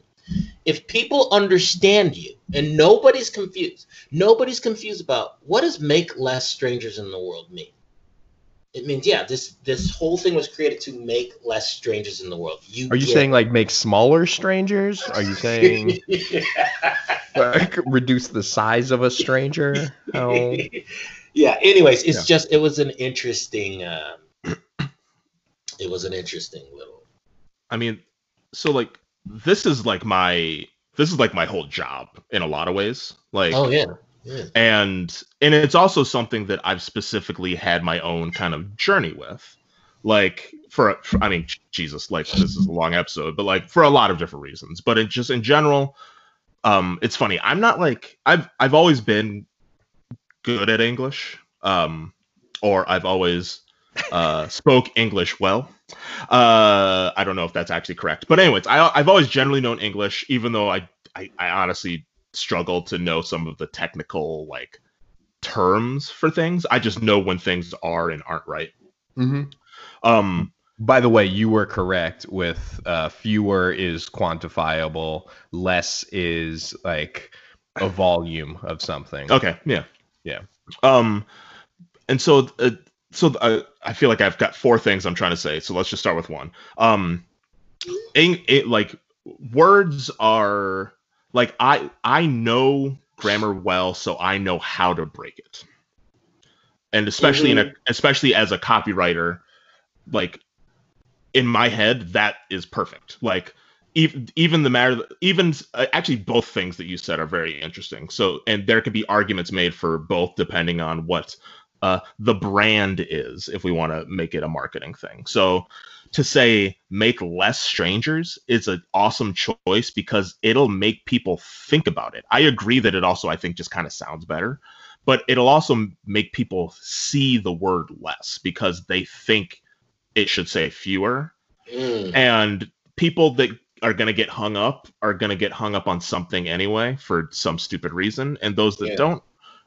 If people understand you and nobody's confused, nobody's confused about what does make less strangers in the world mean? It means yeah, this this whole thing was created to make less strangers in the world. You Are you get- saying like make smaller strangers? Are you saying like reduce the size of a stranger? How yeah. Anyways, it's Yeah. just it was an interesting. Um, it was an interesting little. I mean, so like this is like my this is like my whole job in a lot of ways. Like Oh yeah, yeah. and and it's also something that I've specifically had my own kind of journey with. Like for, for I mean Jesus, like this is a long episode, but like for a lot of different reasons. But it just in general, um, it's funny. I'm not like I've I've always been good at English, um, or I've always uh, spoke English well. Uh, I don't know if that's actually correct, but anyways, I I've always generally known English, even though I I, I honestly struggle to know some of the technical like terms for things. I just know when things are and aren't right. hmm Um, By the way, you were correct with uh, fewer is quantifiable, less is like a volume of something. okay, yeah, Yeah. Um, and so uh, so uh, I feel like I've got four things I'm trying to say. So let's just start with one. Um, in, it, like words are like I I know grammar well, so I know how to break it. And especially in a especially as a copywriter, like in my head, that is perfect. Like even even the matter even uh, actually both things that you said are very interesting. So and there could be arguments made for both depending on what uh, the brand is if we want to make it a marketing thing. So to say make less strangers is an awesome choice because it'll make people think about it. I agree that it also I think just kind of sounds better, but it'll also make people see the word less because they think it should say fewer Mm. and people that are going to get hung up are going to get hung up on something anyway for some stupid reason and those that Yeah. don't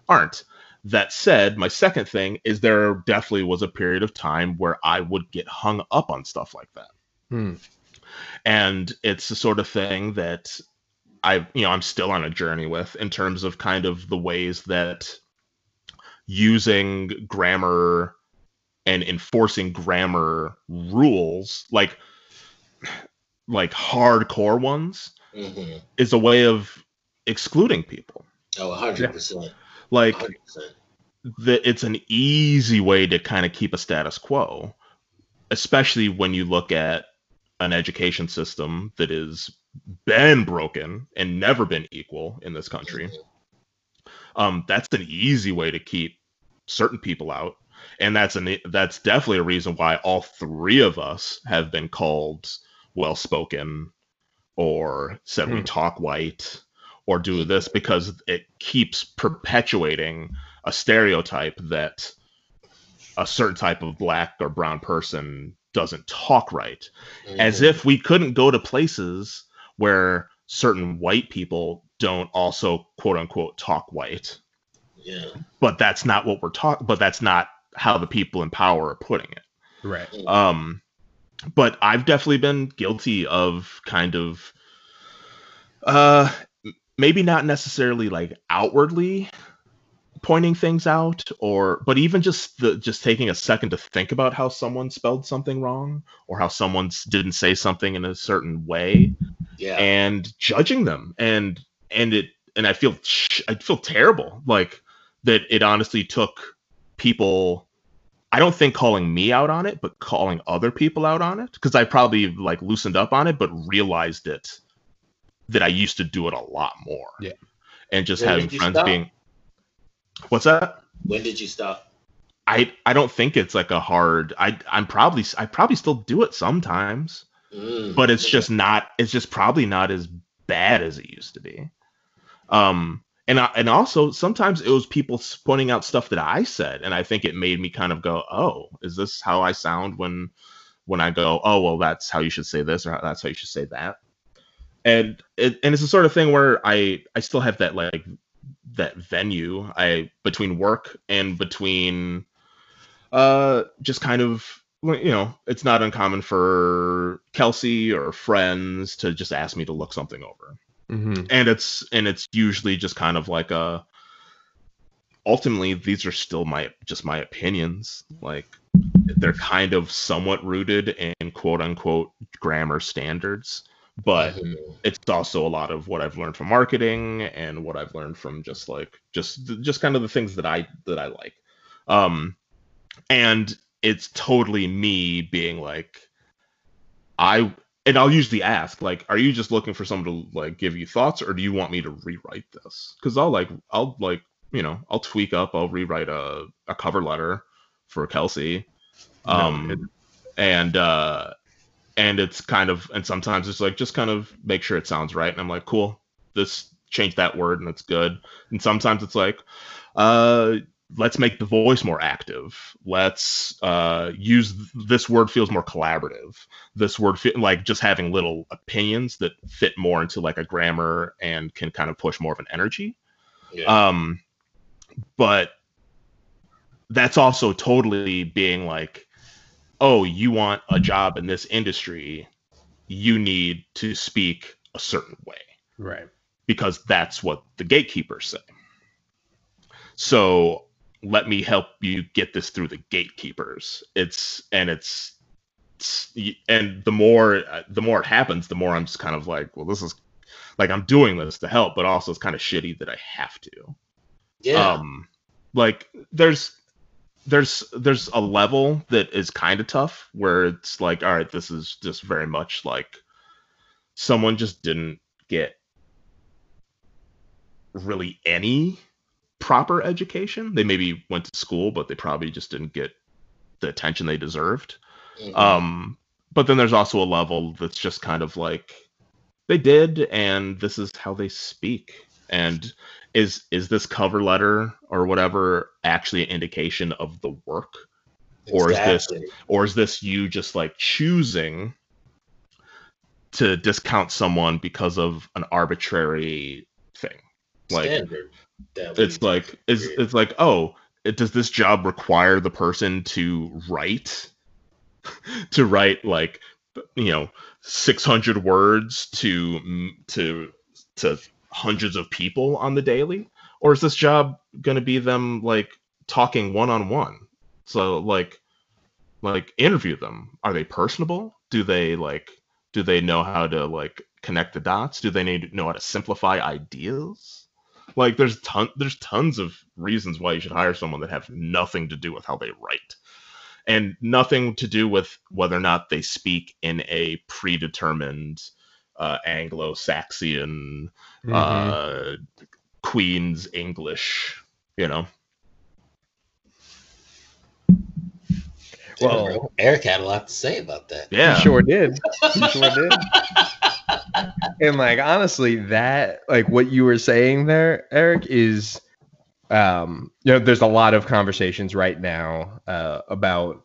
aren't that said my second thing is there definitely was a period of time where i would get hung up on stuff like that Hmm. and it's the sort of thing that i you know i'm still on a journey with in terms of kind of the ways that using grammar and enforcing grammar rules like like hardcore ones hmm is a way of excluding people. Oh, hundred percent, like hundred percent. that it's an easy way to kind of keep a status quo especially when you look at an education system that has been broken and never been equal in this country. Um, that's an easy way to keep certain people out and that's an that's definitely a reason why all three of us have been called well spoken or said we Hmm. talk white or do this because it keeps perpetuating a stereotype that a certain type of black or brown person doesn't talk right as Mhm. if we couldn't go to places where certain white people don't also quote unquote talk white yeah, but that's not what we're talking but that's not how the people in power are putting it Right. um but i've definitely been guilty of kind of uh maybe not necessarily like outwardly pointing things out or but even just the just taking a second to think about how someone spelled something wrong or how someone didn't say something in a certain way yeah, and judging them. And and it and i feel sh- i feel terrible like that it honestly took people i don't think calling me out on it but calling other people out on it because i probably like loosened up on it but realized it that i used to do it a lot more Yeah. and just When having friends stop? being what's that When did you stop? i i don't think it's like a hard i i'm probably i probably still do it sometimes Mm. but it's just not it's just probably not as bad as it used to be um and I, and also sometimes it was people pointing out stuff that i said and i think it made me kind of go oh is this how i sound when when i go oh well that's how you should say this or that's how you should say that? And it and it's the sort of thing where i i still have that like that venue i between work and between uh just kind of you know it's not uncommon for kelsey or friends to just ask me to look something over hmm and it's and it's usually just kind of like a ultimately these are still my just my opinions like they're kind of somewhat rooted in quote unquote grammar standards but Mhm. it's also a lot of what I've learned from marketing and what I've learned from just like just just kind of the things that I that I like. Um, and it's totally me being like, I and I'll usually ask like, are you just looking for someone to like give you thoughts, or do you want me to rewrite this? Because I'll like I'll like you know I'll tweak up, I'll rewrite a a cover letter for Kelsey, um, Noted. and uh, and it's kind of and sometimes it's like just kind of make sure it sounds right, and I'm like, cool, this change that word and it's good, and sometimes it's like, uh let's make the voice more active let's uh use this word feels more collaborative this word fit like just having little opinions that fit more into like a grammar and can kind of push more of an energy Yeah. um but that's also totally being like oh you want a job in this industry you need to speak a certain way Right. because that's what the gatekeepers say. So let me help you get this through the gatekeepers. It's and it's, it's and the more the more it happens, the more I'm just kind of like, well, this is like I'm doing this to help, but also it's kind of shitty that I have to. yeah. Um, like there's there's there's a level that is kind of tough where it's like, all right, this is just very much like someone just didn't get really any proper education. They maybe went to school, but they probably just didn't get the attention they deserved. Mhm. Um, but then there's also a level that's just kind of like they did, and this is how they speak. And is is this cover letter or whatever actually an indication of the work, or is this or is this you just like choosing to discount someone because of an arbitrary? Like standard? it's like is it's like oh it, does this job require the person to write? To write like you know 600 words to to to hundreds of people on the daily? Or is this job going to be them like talking one on one so like like interview them. Are they personable? Do they like do they know how to like connect the dots? Do they need know how to simplify ideas like there's ton there's tons of reasons why you should hire someone that have nothing to do with how they write and nothing to do with whether or not they speak in a predetermined uh, anglo-saxon Mm-hmm. uh, queen's english you know well- Eric had a lot to say about that. yeah He sure did. He sure did. and like honestly, that like what you were saying there, Eric, is um, you know, there's a lot of conversations right now uh, about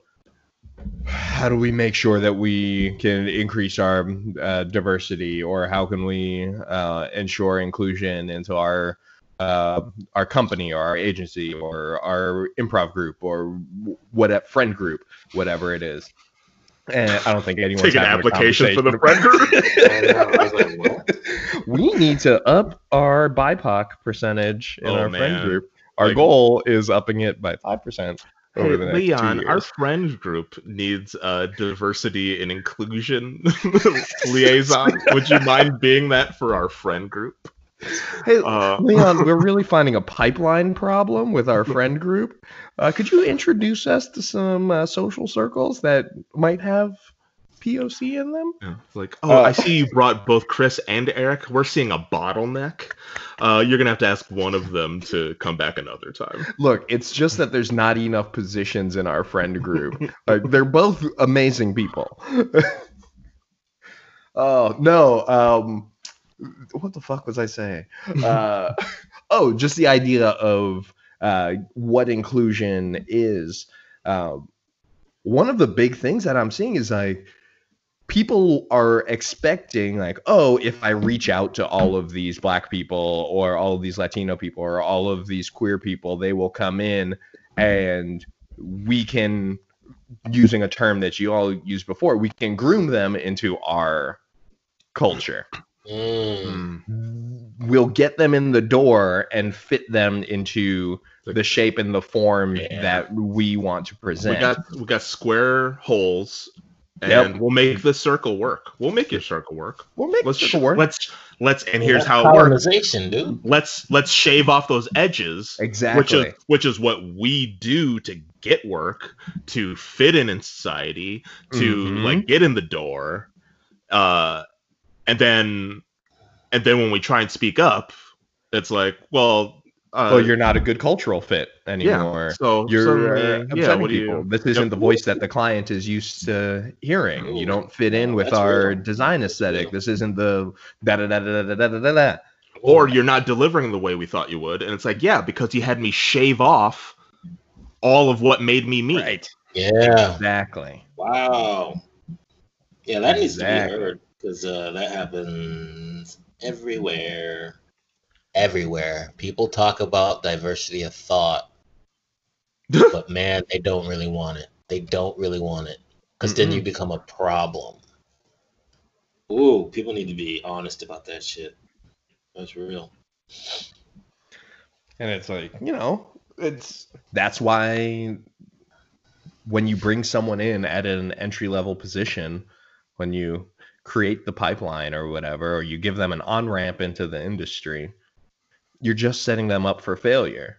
how do we make sure that we can increase our uh, diversity, or how can we uh, ensure inclusion into our uh, our company or our agency or our improv group or what friend group, whatever it is. And I don't think anyone's take an application for the friend group I know, I was like, we need to up our BIPOC percentage in Oh, our friend group. Our Like- goal is upping it by five percent over Hey, the next Leon, two our friend group needs a diversity and inclusion liaison. Would you mind being that for our friend group? Hey, Uh, Leon, we're really finding a pipeline problem with our friend group. Uh, could you introduce us to some uh, social circles that might have POC in them? Yeah, like, oh, I see you brought both Chris and Eric. We're seeing a bottleneck. Uh, you're gonna have to ask one of them to come back another time. Look, it's just that there's not enough positions in our friend group. Like, they're both amazing people. oh no, um, what the fuck was I saying? Uh, oh, just the idea of uh, what inclusion is. Um, one of the big things that I'm seeing is like people are expecting like oh if i reach out to all of these black people or all of these latino people or all of these queer people they will come in and we can using a term that you all used before we can groom them into our culture Mm. we'll get them in the door and fit them into The- the shape and the form Yeah. that we want to present. We present got we got square holes Yep. and we'll make the circle work. We'll make your circle work. We'll make Let's it work. let's let's and here's how it works. colonization, dude. Let's let's shave off those edges. Exactly. Which is which is what we do to get work, to fit in in society, to Mhm. like get in the door. Uh and then and then when we try and speak up, it's like, well, uh, well, you're not a good cultural fit anymore. Yeah, so You're suddenly, uh, yeah, upsetting what people. you This isn't the voice that the client is used to hearing. You don't fit in Oh, with our real. design aesthetic. real. This isn't the da da da da da da da da da. or you're not delivering the way we thought you would and it's like yeah because you had me shave off all of what made me me Right. Yeah. Exactly. Wow. Yeah, that needs to be heard because uh, that happens everywhere. Everywhere. People talk about diversity of thought, but man, they don't really want it. They don't really want it because then you become a problem. Ooh, people need to be honest about that shit. That's real. And it's like, you know, it's that's why when you bring someone in at an entry level position, when you create the pipeline or whatever, or you give them an on ramp into the industry, you're just setting them up for failure.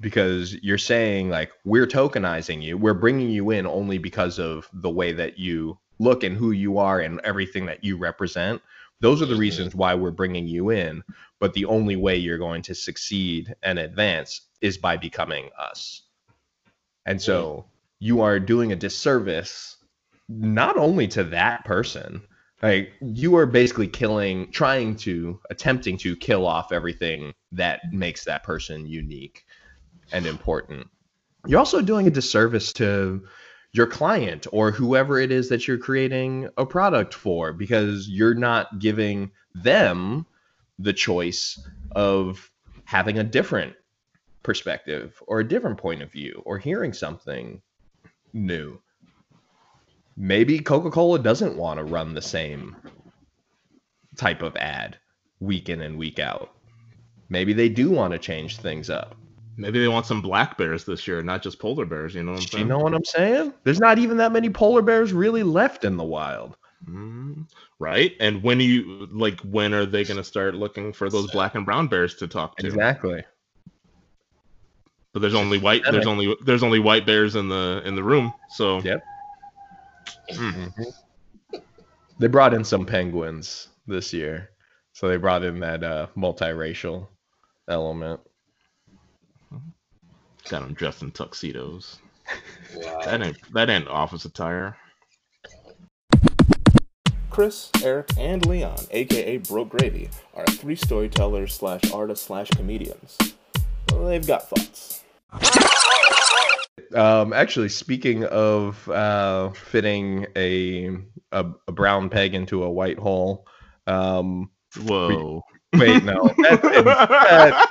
Because you're saying, like, we're tokenizing you, we're bringing you in only because of the way that you look and who you are and everything that you represent. Those are the Mhm. reasons why we're bringing you in but the only way you're going to succeed and advance is by becoming us. And so you are doing a disservice not only to that person, like you are basically killing, trying to, attempting to kill off everything that makes that person unique and important. You're also doing a disservice to your client or whoever it is that you're creating a product for because you're not giving them the choice of having a different perspective or a different point of view or hearing something new. Maybe Coca Cola doesn't want to run the same type of ad week in and week out. Maybe they do want to change things up. maybe they want some black bears this year not just polar bears you know what i'm saying you know what I'm saying? There's not even that many polar bears really left in the wild. Mm, right and when you like when are they going to start looking for those black and brown bears to talk to Exactly. but there's only white there's only there's only white bears in the in the room so Yep. Mm. They brought in some penguins this year. So they brought in that uh, multiracial element. got them dressed in tuxedos Wow. that ain't that ain't office attire Chris, Eric, and Leon, aka Broke Gravy, are three storytellers slash artists slash comedians. They've got thoughts. Um, actually, speaking of uh, fitting a, a a brown peg into a white hole, um, whoa wait, no, that that,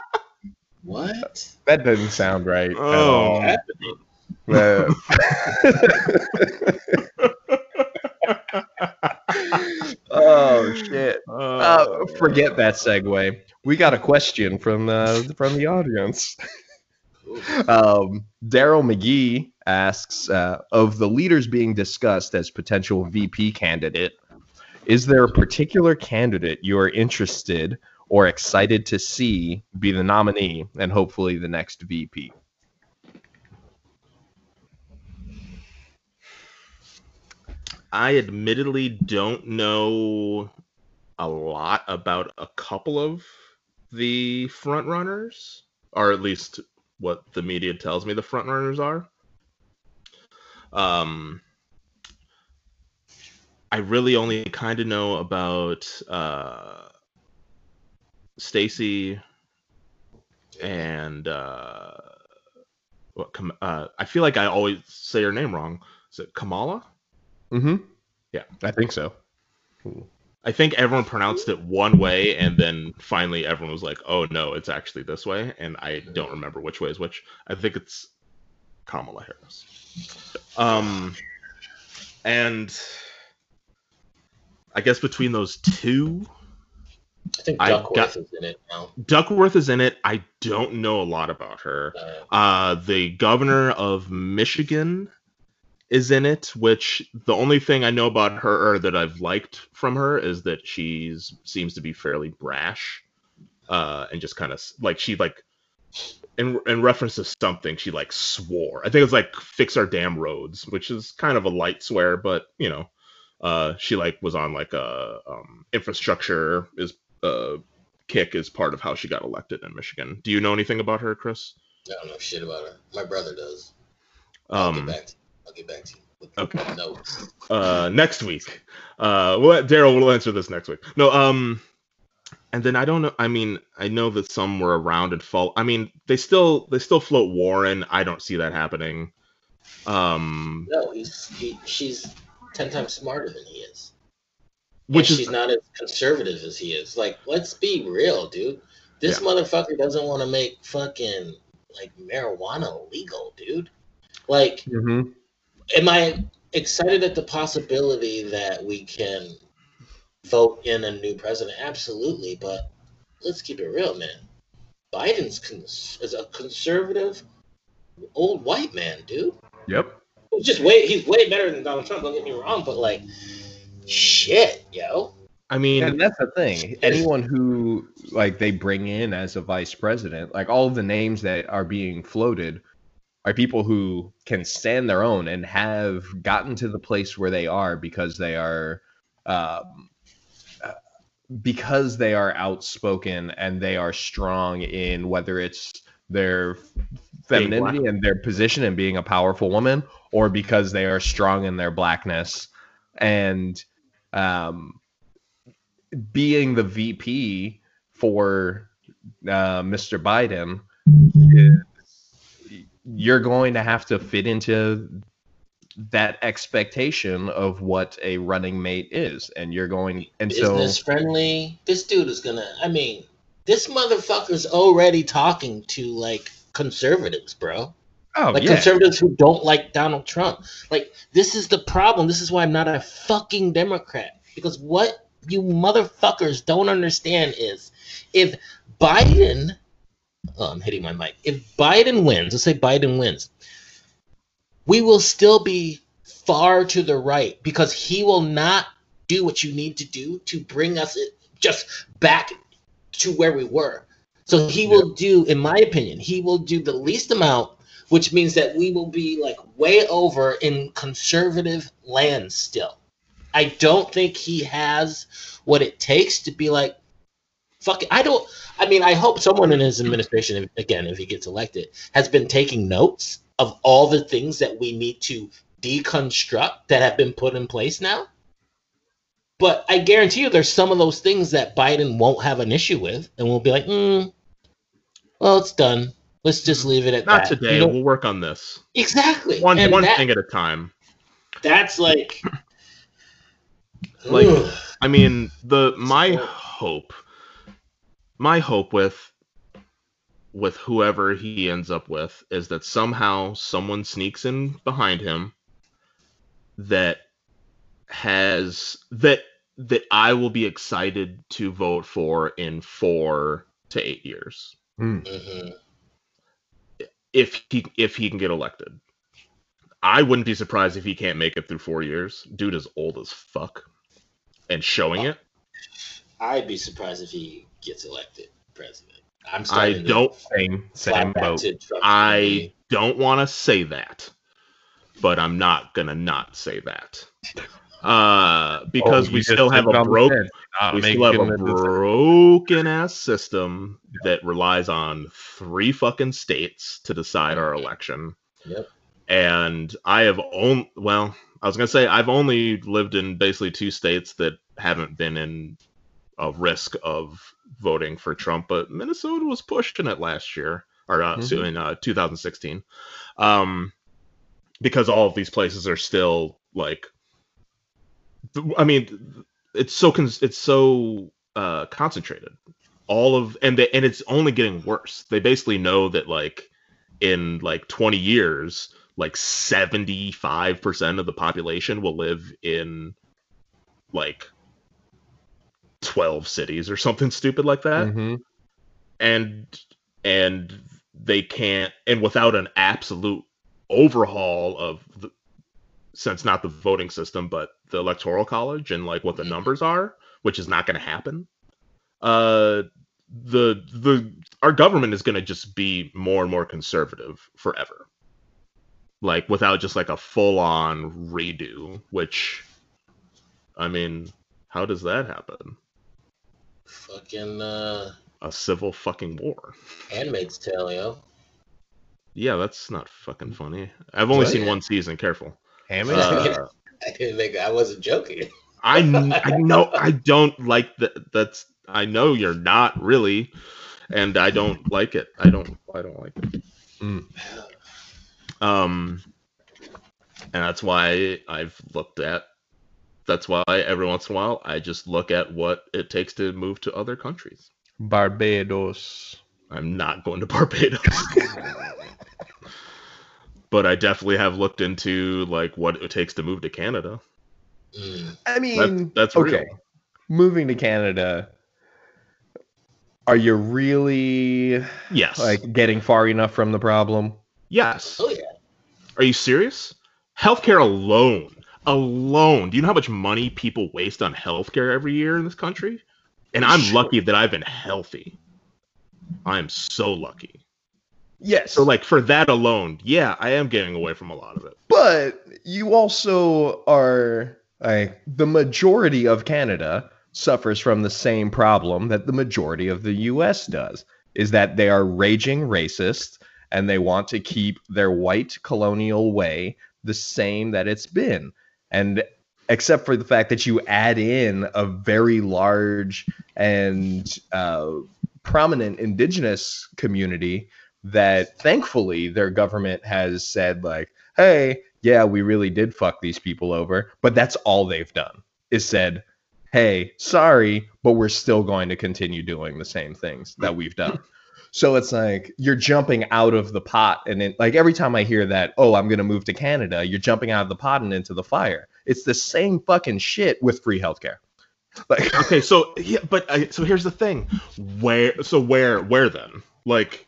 What? that doesn't sound right. at Oh. all. happening? Uh, oh shit! Uh, forget that segue. We got a question from the from the audience. Um, Daryl McGee asks, uh, of the leaders being discussed as potential VP candidate, is there a particular candidate you are interested or excited to see be the nominee and hopefully the next VP? I admittedly don't know a lot about a couple of the front runners, or at least what the media tells me the front runners are. Um, I really only kind of know about uh, Stacey and uh, what? Uh, I feel like I always say her name wrong. Is it Kamala? Mm-hmm. Yeah. I think so. I think everyone pronounced it one way, and then finally everyone was like, "Oh no, it's actually this way." And I don't remember which way is which. I think it's Kamala Harris. Um, and I guess between those two, I think I Duckworth got- is in it now. Duckworth is in it. I don't know a lot about her. Uh, Uh, the governor of Michigan is in it, which the only thing I know about her or that I've liked from her is that she's seems to be fairly brash, uh, and just kind of like she like in in reference to something she like swore. I think it's like fix our damn roads, which is kind of a light swear, but you know, uh, she like was on like a um, infrastructure is uh kick is part of how she got elected in Michigan. Do you know anything about her, Chris? I don't know shit about her. My brother does. I'll Um, get back to. I'll get back to you. Okay. notes. uh next week uh well daryl will answer this next week no um and then i don't know i mean i know that some were around and fall i mean they still they still float warren i don't see that happening um No, he's he, she's ten times smarter than he is. which and is she's not as conservative as he is. Like, let's be real, dude. This Yeah. motherfucker doesn't want to make fucking like marijuana legal, dude. Like, Mm-hmm. Am I excited at the possibility that we can vote in a new president? Absolutely, but let's keep it real, man. Biden's cons- is a conservative old white man, dude. Yep. He's just way he's way better than Donald Trump. Don't get me wrong, but like, shit, yo. i mean And that's the thing. Anyone who like they bring in as a vice president, like all of the names that are being floated are people who can stand their own and have gotten to the place where they are because they are um, uh, because they are outspoken and they are strong in whether it's their femininity and their position and being a powerful woman or because they are strong in their blackness and um, being the VP for uh, Mr. Biden, you're going to have to fit into that expectation of what a running mate is, and you're going and so Business friendly. This dude is gonna. I mean, this motherfucker's already talking to like conservatives, bro. oh like yeah, conservatives who don't like Donald Trump. Like this is the problem. This is why I'm not a fucking Democrat. Because what you motherfuckers don't understand is if Biden oh, I'm hitting my mic. If Biden wins, let's say Biden wins, we will still be far to the right because he will not do what you need to do to bring us just back to where we were. So he will do, in my opinion, he will do the least amount which means that we will be like way over in conservative land still. I don't think he has what it takes to be like, fuck it. I don't, I mean, I hope someone in his administration, if- again, if he gets elected, has been taking notes of all the things that we need to deconstruct that have been put in place now. But I guarantee you there's some of those things that Biden won't have an issue with and we'll be like, mm, well, it's done. Let's just leave it at not that. Not today we'll work on this Exactly. one And one that- thing at a time That's like, Like-. I mean, the my hope, my hope with with whoever he ends up with is that somehow someone sneaks in behind him that has that that I will be excited to vote for in four to eight years Mhm. if he if he can get elected. I wouldn't be surprised if he can't make it through four years. Dude is old as fuck, and showing it. I'd be surprised if he gets elected president. I'm I starting to don't same flat same boat. I don't want to say that, but I'm not gonna not say that. Uh, because Oh, we still have a on the broke, we still have a a broken ass system that relies on three fucking states to decide our election. Yep. And I have only, well, I was gonna say I've only lived in basically two states that haven't been in a risk of voting for Trump, but Minnesota was pushing it last year or uh, so Mhm. in uh, 2016, um, because all of these places are still like, I mean, it's so con- it's so uh, concentrated. All of and they, and it's only getting worse. They basically know that like in like 20 years, like 75% of the population will live in like 12 cities or something stupid like that Mhm. and and they can't and without an absolute overhaul of the sense not the voting system, but the electoral college and like what the numbers are, which is not going to happen. Uh, the the our government is going to just be more and more conservative forever, like without just like a full on redo. Which, I mean, how does that happen? Fucking uh, A civil fucking war. Handmaid's Tale, yo. Yeah, that's not fucking funny. I've only What? seen one season. Careful. Hammond? Uh, I didn't think I wasn't joking. I I know I don't like that. That's I know you're not really, and I don't like it. I don't I don't like it. Mm. Um, and that's why I've looked at. That's why every once in a while I just look at what it takes to move to other countries. Barbados. I'm not going to Barbados. but I definitely have looked into like what it takes to move to Canada. Mm. I mean, that's okay. real. Moving to Canada, are you really Yes. like getting far enough from the problem? yes. Oh yeah. Are you serious? Healthcare alone, alone. Do you know how much money people waste on healthcare every year in this country? And I'm Sure. lucky that I've been healthy. I'm so lucky. Yes. So like for that alone, yeah, I am getting away from a lot of it. but you also are like the majority of Canada suffers from the same problem that the majority of the US does is that they are raging racist and they want to keep their white colonial way the same that it's been and except for the fact that you add in a very large and uh, prominent indigenous community that thankfully their government has said like hey yeah we really did fuck these people over but that's all they've done is said hey sorry but we're still going to continue doing the same things that we've done so it's like you're jumping out of the pot and then like every time i hear that oh i'm going to move to canada you're jumping out of the pot and into the fire it's the same fucking shit with free healthcare like Okay, so yeah, but I, so here's the thing. Where so where where then? Like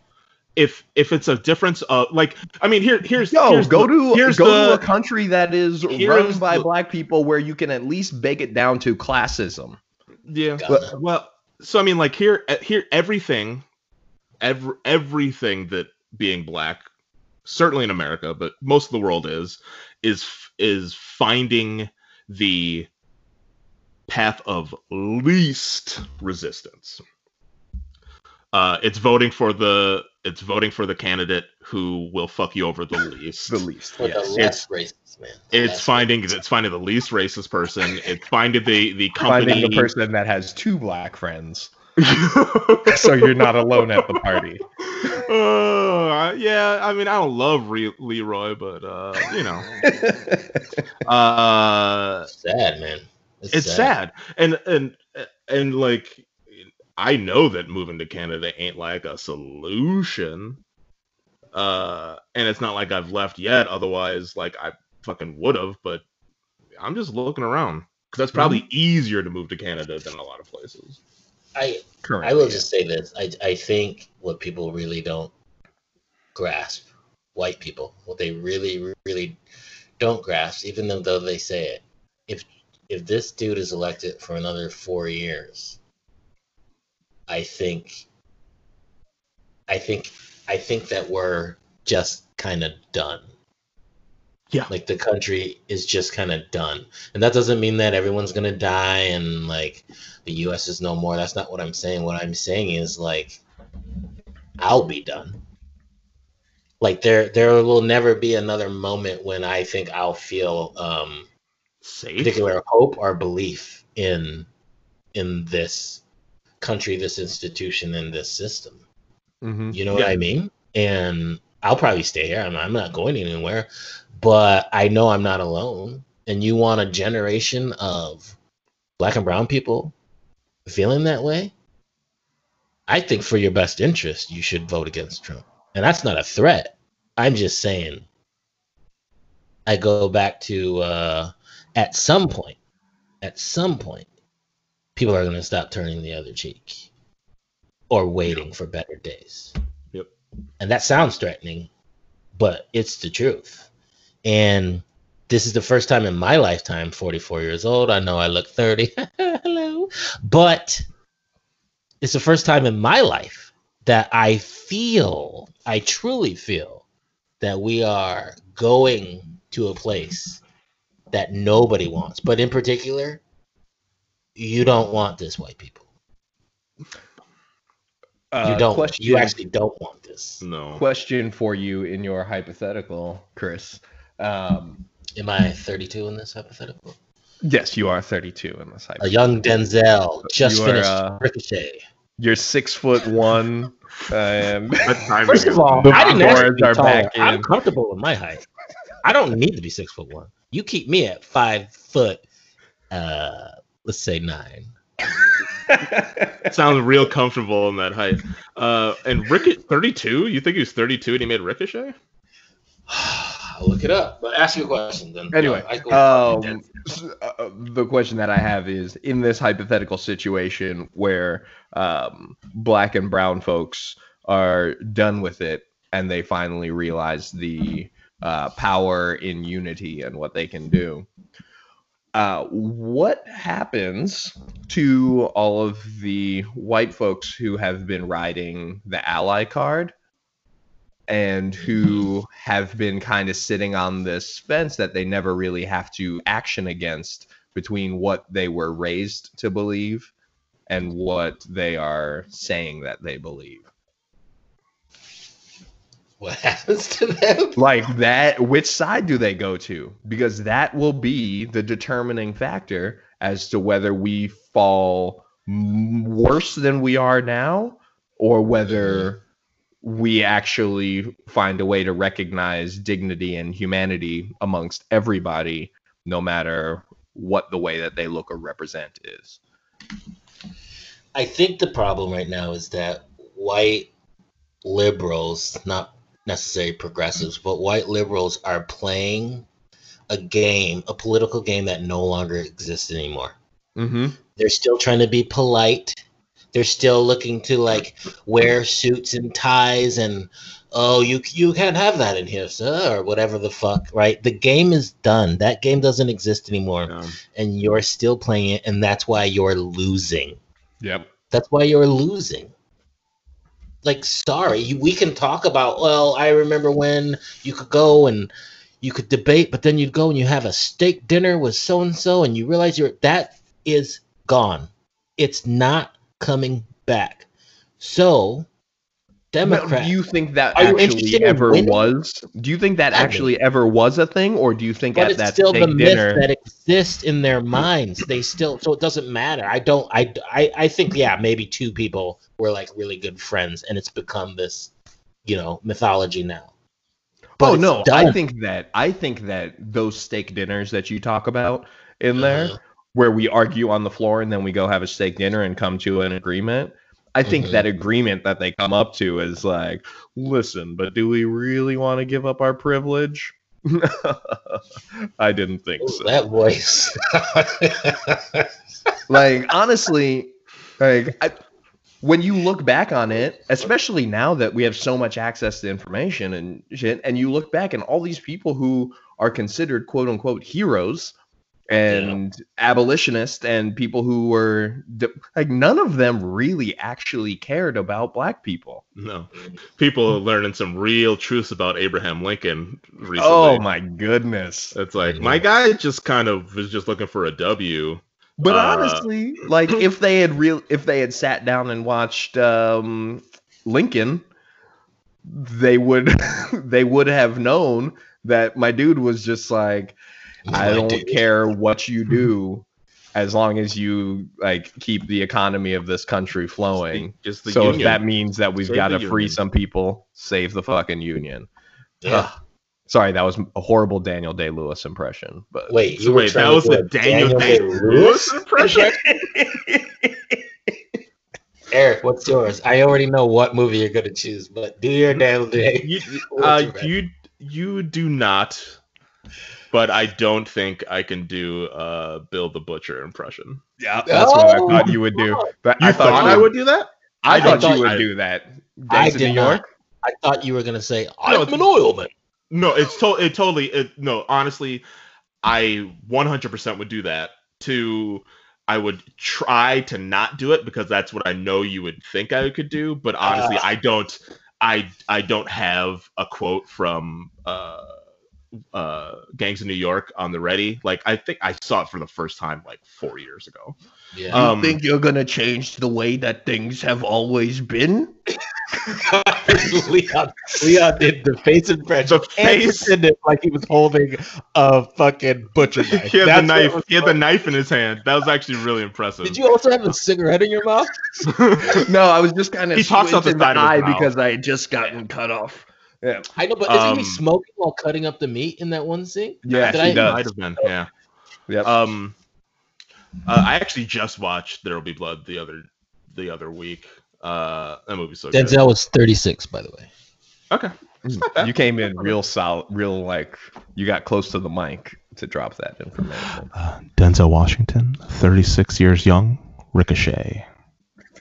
if if it's a difference of like I mean here here's Yo, here's go the- to here's go the, to a country that is run by the- black people where you can at least bake it down to classism. Yeah. Ghana. Well, so I mean, like here, uh, here, everything, every everything that being black, certainly in America, but most of the world is, is is finding the path of least resistance. Uh, it's voting for the it's voting for the candidate who will fuck you over the least. The least, For the yes. less racist, man. The It's less finding racist. it's finding the least racist person. It's finding the the company. Finding the person that has two black friends, so you're not alone at the party. uh, yeah, I mean, I don't love Re- Leroy, but uh, you know, uh, sad, man. it's sad. and and and like, I know that moving to Canada ain't like a solution. Uh, and it's not like I've left yet. Otherwise, like I fucking would have. But I'm just looking around because that's probably easier to move to Canada than a lot of places. I Currently, I will yeah. just say this. I I think what people really don't grasp, white people, what they really really don't grasp, even though though they say it, if if this dude is elected for another four years, I think I think I think that we're just kind of done. Yeah. Like the country is just kind of done. And that doesn't mean that everyone's going to die and like the US is no more. That's not what I'm saying. What I'm saying is like I'll be done. Like there there will never be another moment when I think I'll feel um Safe. particular hope or belief in in this country, this institution, and this system. Mhm. You know what I mean? And I'll probably stay here. I'm, I'm not going anywhere, but I know I'm not alone. And you want a generation of black and brown people feeling that way? I think for your best interest, you should vote against Trump. And that's not a threat. I'm just saying. I go back to uh, at some point, at some point, people are going to stop turning the other cheek or waiting for better days. And that sounds threatening, but it's the truth. And this is the first time in my lifetime, 44 years old. I know I look 30. Hello. But it's the first time in my life that I feel, I truly feel that we are going to a place that nobody wants. But in particular, you don't want this, white people. Uh, You don't. Question, You actually don't want this. No. question for you in your hypothetical, Chris. Um, Am I 32 in this hypothetical? yes, you are 32 in this hypothetical. A young Denzel just You are, finished uh, Ricochet. You're six foot one, and That timing First of all, The I didn't ask you to boards be are taller. back I'm comfortable with my height. I don't need to be six foot one. You keep me at five foot, uh, let's say nine. sounds real comfortable in that height. Uh, and Rick 32? You think he was 32 and he made Ricochet? I'll look it up. But ask your question then. Anyway, I um, uh, the question that I have is in this hypothetical situation where um, black and brown folks are done with it and they finally realize the uh, power in unity and what they can do. Uh, what happens to all of the white folks who have been riding the ally card and who have been kind of sitting on this fence that they never really have to action against between what they were raised to believe and what they are saying that they believe. What happens to them? Like that, which side do they go to? Because that will be the determining factor as to whether we fall worse than we are now or whether we actually find a way to recognize dignity and humanity amongst everybody, no matter what the way that they look or represent is. I think the problem right now is that white liberals, not necessarily progressives, but white liberals are playing a game, a political game that no longer exists anymore. Mm-hmm. They're still trying to be polite. They're still looking to like wear suits and ties and oh you you can't have that in here, sir, or whatever the fuck, right? The game is done. That game doesn't exist anymore. And you're still playing it, and that's why you're losing. Yep. That's why you're losing. Like, sorry, we can talk about. Well, I remember when you could go and you could debate, but then you'd go and you have a steak dinner with so and so, and you realize you're that is gone. It's not coming back. So, Democrat. do you think that actually ever was? Do you think that actually ever was a thing, or do you think but at it's that still the steak myth dinner? that exists in their minds. They still, so it doesn't matter. I don't, I, I, I think, yeah, maybe two people were like really good friends, and it's become this, you know, mythology now. oh it's no, I think that I think that those steak dinners that you talk about in there, Uh-huh. where we argue on the floor and then we go have a steak dinner and come to an agreement. I think Mhm. that agreement that they come up to is like, listen, but do we really want to give up our privilege? I didn't think Ooh, so. that voice. like honestly like I, when you look back on it especially now that we have so much access to information and shit and you look back and all these people who are considered quote unquote heroes and abolitionists and people who were like none of them really actually cared about black people no. People are learning some real truths about Abraham Lincoln recently. oh my goodness It's like, my guy just kind of was just looking for a W. But Uh, honestly, like if they had real if they had sat down and watched um Lincoln, they would they would have known that my dude was just like I don't dude. care what you do as long as you like keep the economy of this country flowing. Just the so if that means that we've got to free union. some people, save the fucking union. Yeah. Ugh. Sorry, that was a horrible Daniel Day Lewis impression. But Wait, you were wait, that was the a Daniel Day Day-Lewis impression? Eric, what's yours? I already know what movie you're gonna choose, but do your Daniel Day. you, uh, your you you do not, but I don't think I can do uh Bill the Butcher impression. yeah, that's what I Oh, thought you would do. But You I thought, thought I would do that? I, I thought thought you would I- do that. I Gangs of did New not. I thought you were gonna say I'm an oilman. No, it's to- it totally it, no. Honestly, I 100% would do that. Two, I would try to not do it because that's what I know you would think I could do. But honestly, Ah. I don't. I I don't have a quote from uh, uh, Gangs of New York on the ready. Like I think I saw it for the first time like four years ago. Yeah. Um, you're gonna change the way that things have always been? Leon, Leon did the face impression. The face. And pretended like he was holding a fucking butcher knife. he had That's the knife. was He had the knife in his hand. That was actually really impressive. Did you also have a cigarette in your mouth? No, I was just kind of He talks out the in the side of his eye because I had just gotten cut off. Yeah, I know, but isn't Um, he smoking while cutting up the meat in that one scene? yeah, Did he I- does. Might have been. Yeah. Yep. Um, uh, I actually just watched There Will Be Blood the other the other week. Uh, that movie's so good. Denzel was 36, by the way. Okay. It's not bad. you came in real solid, real like you got close to the mic to drop that information. Uh, Denzel Washington, 36 years young, Ricochet,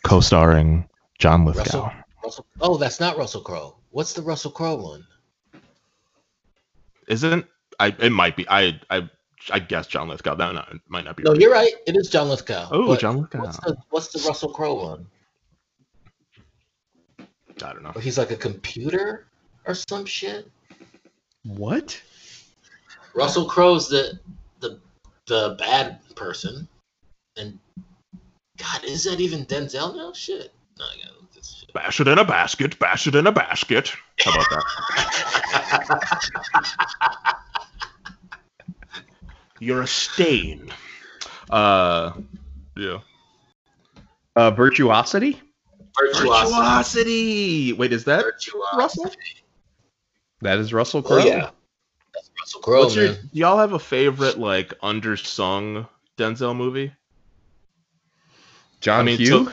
co-starring John Lithgow. Russell, Russell. Oh, that's not Russell Crowe. What's the Russell Crowe one? Isn't I? It might be. I I I guess John Lithgow. That not, might not be. No, right. you're right. It is John Lithgow. Oh, John Lithgow. What's the What's the Russell Crowe one? I don't know. Where he's like a computer or some shit. What? Russell Crowe's the the the bad person, and God, is that even Denzel now? Shit. No, I shit. Bash it in a basket. Bash it in a basket. How about that? You're a stain. Uh, yeah. Uh, virtuosity? Virtuosity. Virtuosity. Wait, is that Virtuosity. Russell? That is Russell Crowe. Oh yeah, that's Russell Crowe, What's your? man. Do y'all have a favorite like undersung Denzel movie? John I mean, Q. so-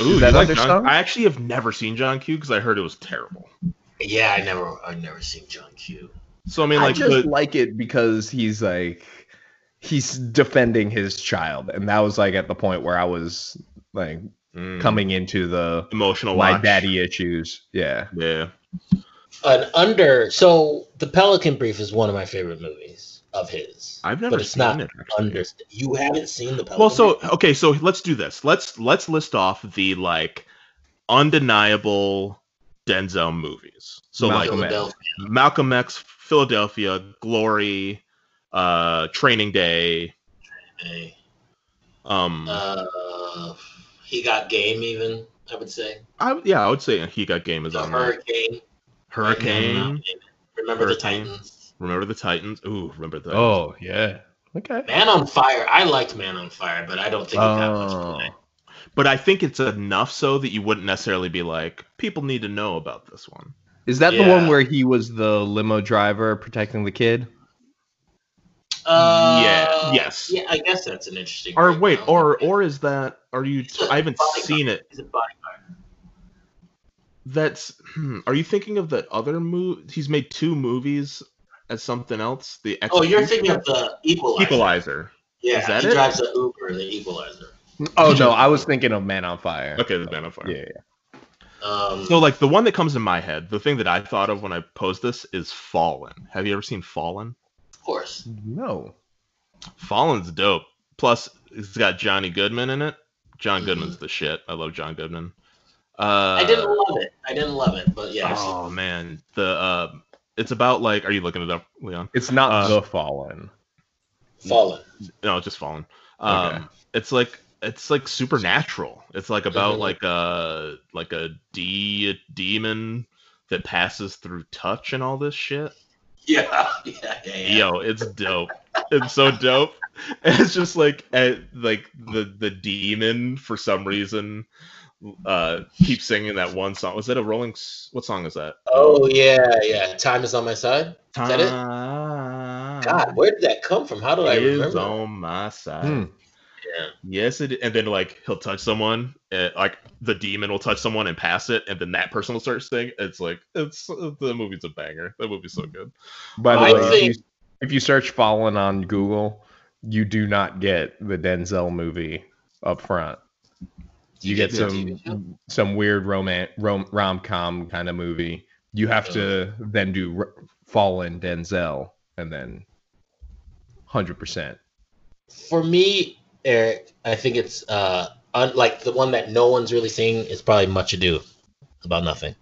Ooh, Is that like John- I actually have never seen John Q because I heard it was terrible. Yeah, I never, I've never seen John Q. So I mean, like, I like, just the- like it because he's like he's defending his child, and that was like at the point where I was like Mm, coming into the emotional my watch. daddy issues. Yeah. Yeah. An under. So the Pelican Brief is one of my favorite movies of his. I've never but it's seen not it. Actually. under. You haven't seen the Pelican Well, so okay, so let's do this. Let's let's list off the like undeniable Denzel movies. So Malcolm like X. Malcolm X, Philadelphia, Glory, uh, Training Day. Hey. Um, Uh, he got game, even I would say. I, yeah, I would say he got game is The on there. Hurricane. Hurricane. Remember Hurricane. the Titans. Remember the Titans. Ooh, remember the. Oh yeah. Okay. Man on Fire. I liked Man on Fire, but I don't think it got much Oh. play. But I think it's enough so that you wouldn't necessarily be like, people need to know about this one. Is that the one where he was the limo driver protecting the kid? Uh, Yeah, yes. Yeah, I guess that's an interesting. Or wait, breakdown. or or is that? Are you? I haven't Body seen it. Is it Body That's. Hmm, are you thinking of that other movie? He's made two movies as something else. The Oh, you're thinking of the Equalizer. Equalizer. Yeah, Is that he it? drives the Uber, the Equalizer. Oh no, I was thinking of Man on Fire. Okay, the Man on Fire. Yeah. Um, So like the one that comes in my head, the thing that I thought of when I posed this is Fallen. Have you ever seen Fallen? of course. No. Fallen's dope. Plus, it's got Johnny Goodman in it. John. Goodman's the shit. I love John Goodman. Uh, I didn't love it. I didn't love it, but yeah. Oh man, the uh, it's about like. Are you looking it up, Leon? It's not Uh, The Fallen. Fallen. No, just Fallen. Um, Okay. it's like it's like supernatural. It's like about Mhm. like a like a de- demon that passes through touch and all this shit. Yeah, yeah, yeah. yeah. Yo, it's dope. it's so dope. It's just like eh, like the the demon for some reason uh keeps singing that one song. Was that a Rolling? S- What song is that? Oh yeah, yeah. Time is on my side. Time that it? God, where did that come from? How do I is remember? on my side. Hmm. Yeah. Yes, it. And then like he'll touch someone, uh, like the demon will touch someone and pass it, and then that person will start singing. It's like it's the movie's a banger. That movie's so good. By the I way, if, you, if you search Fallen on Google, you do not get the Denzel movie up front. You get the TV show? some some weird romance rom rom com kind of movie. You have to then do r- Fallen Denzel and then hundred percent. For me, Eric, I think it's uh un- like the one that no one's really seeing is probably Much Ado About Nothing.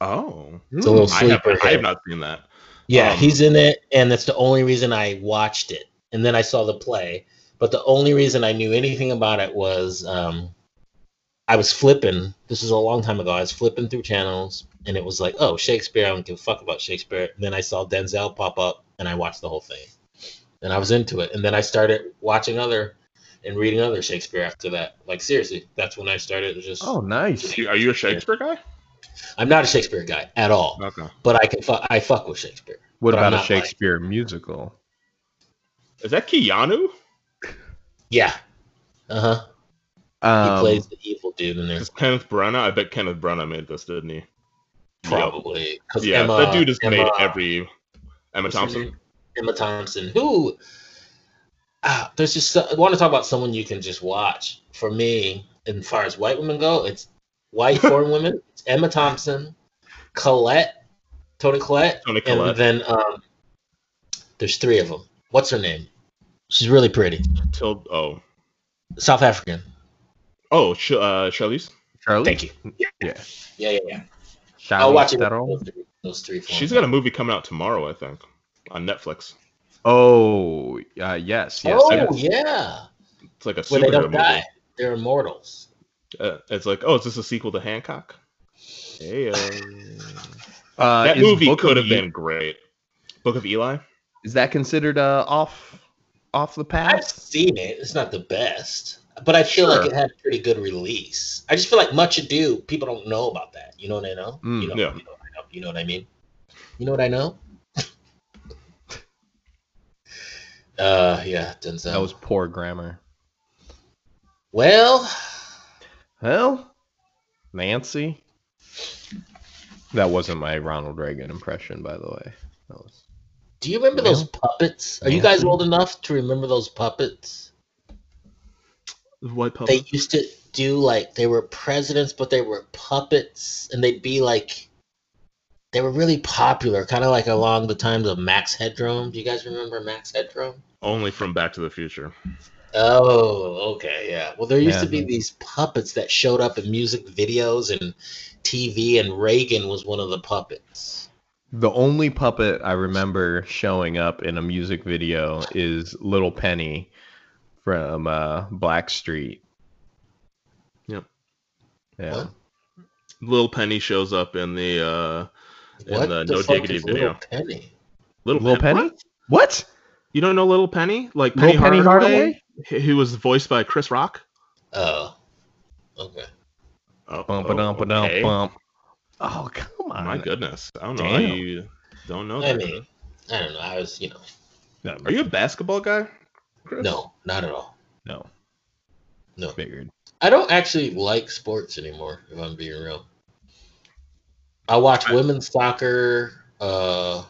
Oh, It's a little I have, sleeper. I have not seen that. Yeah, Um, he's in it, and that's the only reason I watched it. And then I saw the play, but the only reason I knew anything about it was um, I was flipping. This is a long time ago. I was flipping through channels, and it was like, oh, Shakespeare. I don't give a fuck about Shakespeare. And then I saw Denzel pop up, and I watched the whole thing, and I was into it. And then I started watching other and reading other Shakespeare after that. Like seriously, that's when I started. Just Oh, nice. Are you a Shakespeare guy? I'm not a Shakespeare guy at all, Okay. but I can fuck. I fuck with Shakespeare. What about a not like- Shakespeare musical? Is that Keanu? Yeah. Uh huh. He Um, plays the evil dude in there. Kenneth Branagh? I bet Kenneth Branagh made this, didn't he? Probably. 'Cause Yeah, Emma, that dude has Emma, made every. Emma Thompson. Emma Thompson. Who? Ah, there's just I want to talk about someone you can just watch. For me, as far as white women go, it's white foreign women. It's Emma Thompson, Collette, Toni Collette, Toni Collette. and then um, there's three of them. What's her name? She's really pretty. Till oh South African. Oh Sh- uh, Charlize. Charlie? Thank you. Yeah. Yeah, yeah, yeah. Charlie I'll watch it. Theron? Those three, those three films. She's got a movie coming out tomorrow, I think, on Netflix. Oh, uh, yes, yes. oh yes. yeah. It's like a Where they don't movie. Die. They're immortals. Uh, it's like, oh, is this a sequel to Hancock? Hey, uh, that is movie Book could have been great. Book of Eli. Is that considered uh, off off the path? I've path? seen it. It's not the best, but I feel Sure. like it had a pretty good release. I just feel like Much Ado, people don't know about that. You know what I know? Mm, you, know yeah. you know what I know? You know what I mean? You know what I know? uh, yeah, Denzel. That was poor grammar. well, Well, Nancy. That wasn't my Ronald Reagan impression, by the way. That was. do you remember those puppets? Are you guys old enough to remember those puppets? White puppet. They used to do like they were presidents, but they were puppets, and they'd be like they were really popular, kind of like along the times of Max Headroom. Do you guys remember Max Headroom? Only from Back to the Future. Oh, okay, yeah. Well, there used to be Yeah. these puppets that showed up in music videos and TV, and Reagan was one of the puppets. The only puppet I remember showing up in a music video is Little Penny from uh, Blackstreet. Yep. Yeah. What? Lil Penny shows up in the uh in What the the No fuck Diggity video. Little Penny? Little, Little Pen- Penny? What? What? You don't know Little Penny? Like Little Penny, Penny Hardaway, Hardaway? He he was voiced by Chris Rock. Oh, okay. Oh, Bump oh, a dump a dump okay. bump. Oh come on! My goodness, I don't know Damn. you don't know I that. mean, I don't know. I was, you know, No, Are you a basketball guy? Chris? no, not at all. no No. figured? I don't actually like sports anymore, if I'm being real. I watch women's soccer, uh,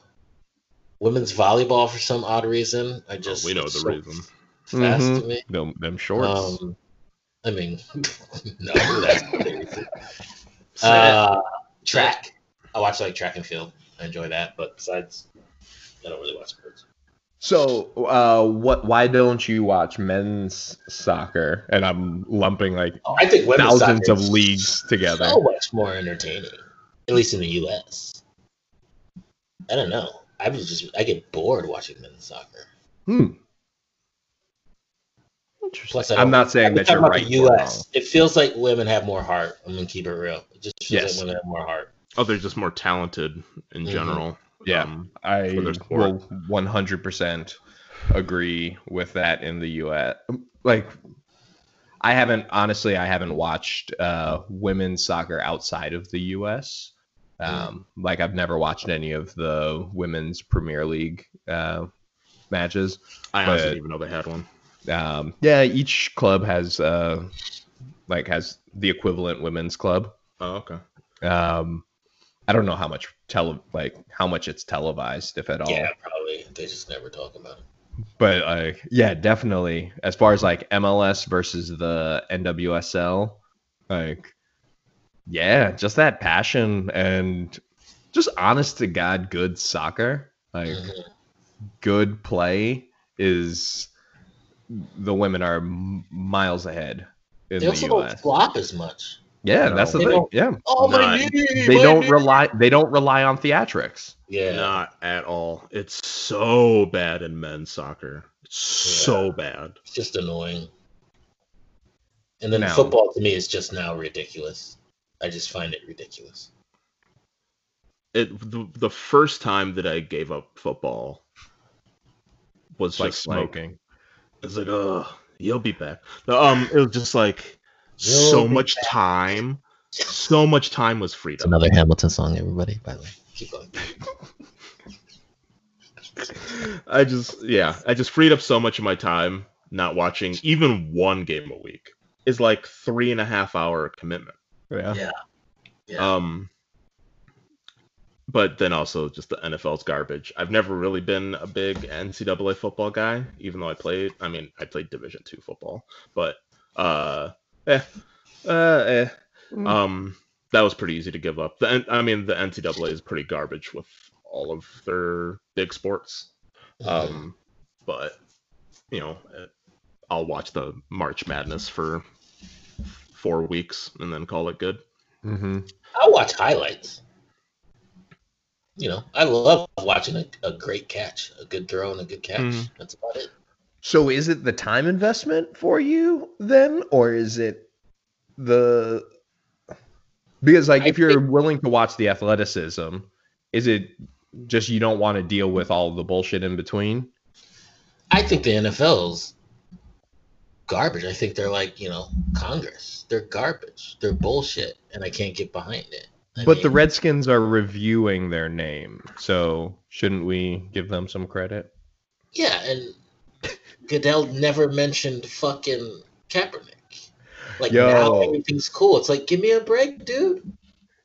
women's volleyball for some odd reason. I Oh, just we know the so reason. Fast Mhm. to me. Them, them shorts. Um, I mean, no, that's the reason. Uh, track. I watch like track and field. I enjoy that, but besides, I don't really watch sports. So, uh, what? Why don't you watch men's soccer? And I'm lumping like I think thousands of leagues together. So much more entertaining, at least in the U.S. I don't know. I was just I get bored watching men's soccer. Hmm. Interesting. Plus, I I'm don't- saying that you're right. the or U.S. It feels like women have more heart. I'm gonna keep it real. It just feels Yes. like women have more heart. Oh, they're just more talented in Mhm. general. Yeah. Um, I for their sport. will 100% agree with that in the U.S. Like, I haven't honestly, I haven't watched uh, women's soccer outside of the U.S. Um, Like, I've never watched any of the women's Premier League uh, matches. I honestly But- didn't even know they had one. Um, yeah, each club has uh, like has the equivalent women's club. Oh, okay. Um, I don't know how much tele like how much it's televised, if at all. Yeah, probably. They just never talk about it. But uh, yeah, definitely. As far as like MLS versus the NWSL, like yeah, just that passion and just honest to god good soccer, like Mhm. good play is the women are m- miles ahead in They the also don't US. flop as much. Yeah, No. that's the They thing. Yeah, Oh my they don't rely. They don't rely on theatrics. Yeah. Not at all. It's so bad in men's soccer. It's so bad. It's just annoying. And then Now- football to me is just now ridiculous. I just find it ridiculous. It the, the first time that I gave up football was It's like smoking. smoking. It's like, oh, you'll be back. No, um, it was just like You'll so be much time. So much time was freed It's up. another Hamilton song, everybody. By the way, keep going. I just yeah, I just freed up so much of my time not watching even one game a week. Is like three and a half hour commitment. Yeah. Yeah. Yeah. Um, but then also just the NFL's garbage. I've never really been a big NCAA football guy, even though I played. I mean, I played Division two football, but uh, eh, uh, eh. Mm. Um, that was pretty easy to give up. The N- I mean, the NCAA is pretty garbage with all of their big sports. Um, but you know, eh, I'll watch the March Madness for four weeks and then call it good. hmm I watch highlights. You know, I love watching a, a great catch, a good throw, and a good catch. Mhm. That's about it. So is it the time investment for you then, or is it the because like I if you're think- willing to watch the athleticism, is it just you don't want to deal with all the bullshit in between? I think the NFL's garbage. I think they're like, you know, Congress. They're garbage. They're bullshit, and I can't get behind it. I But the Redskins are reviewing their name, so shouldn't we give them some credit? yeah, and Goodell never mentioned fucking Kaepernick. Like Yo. now everything's cool. It's like, give me a break, dude.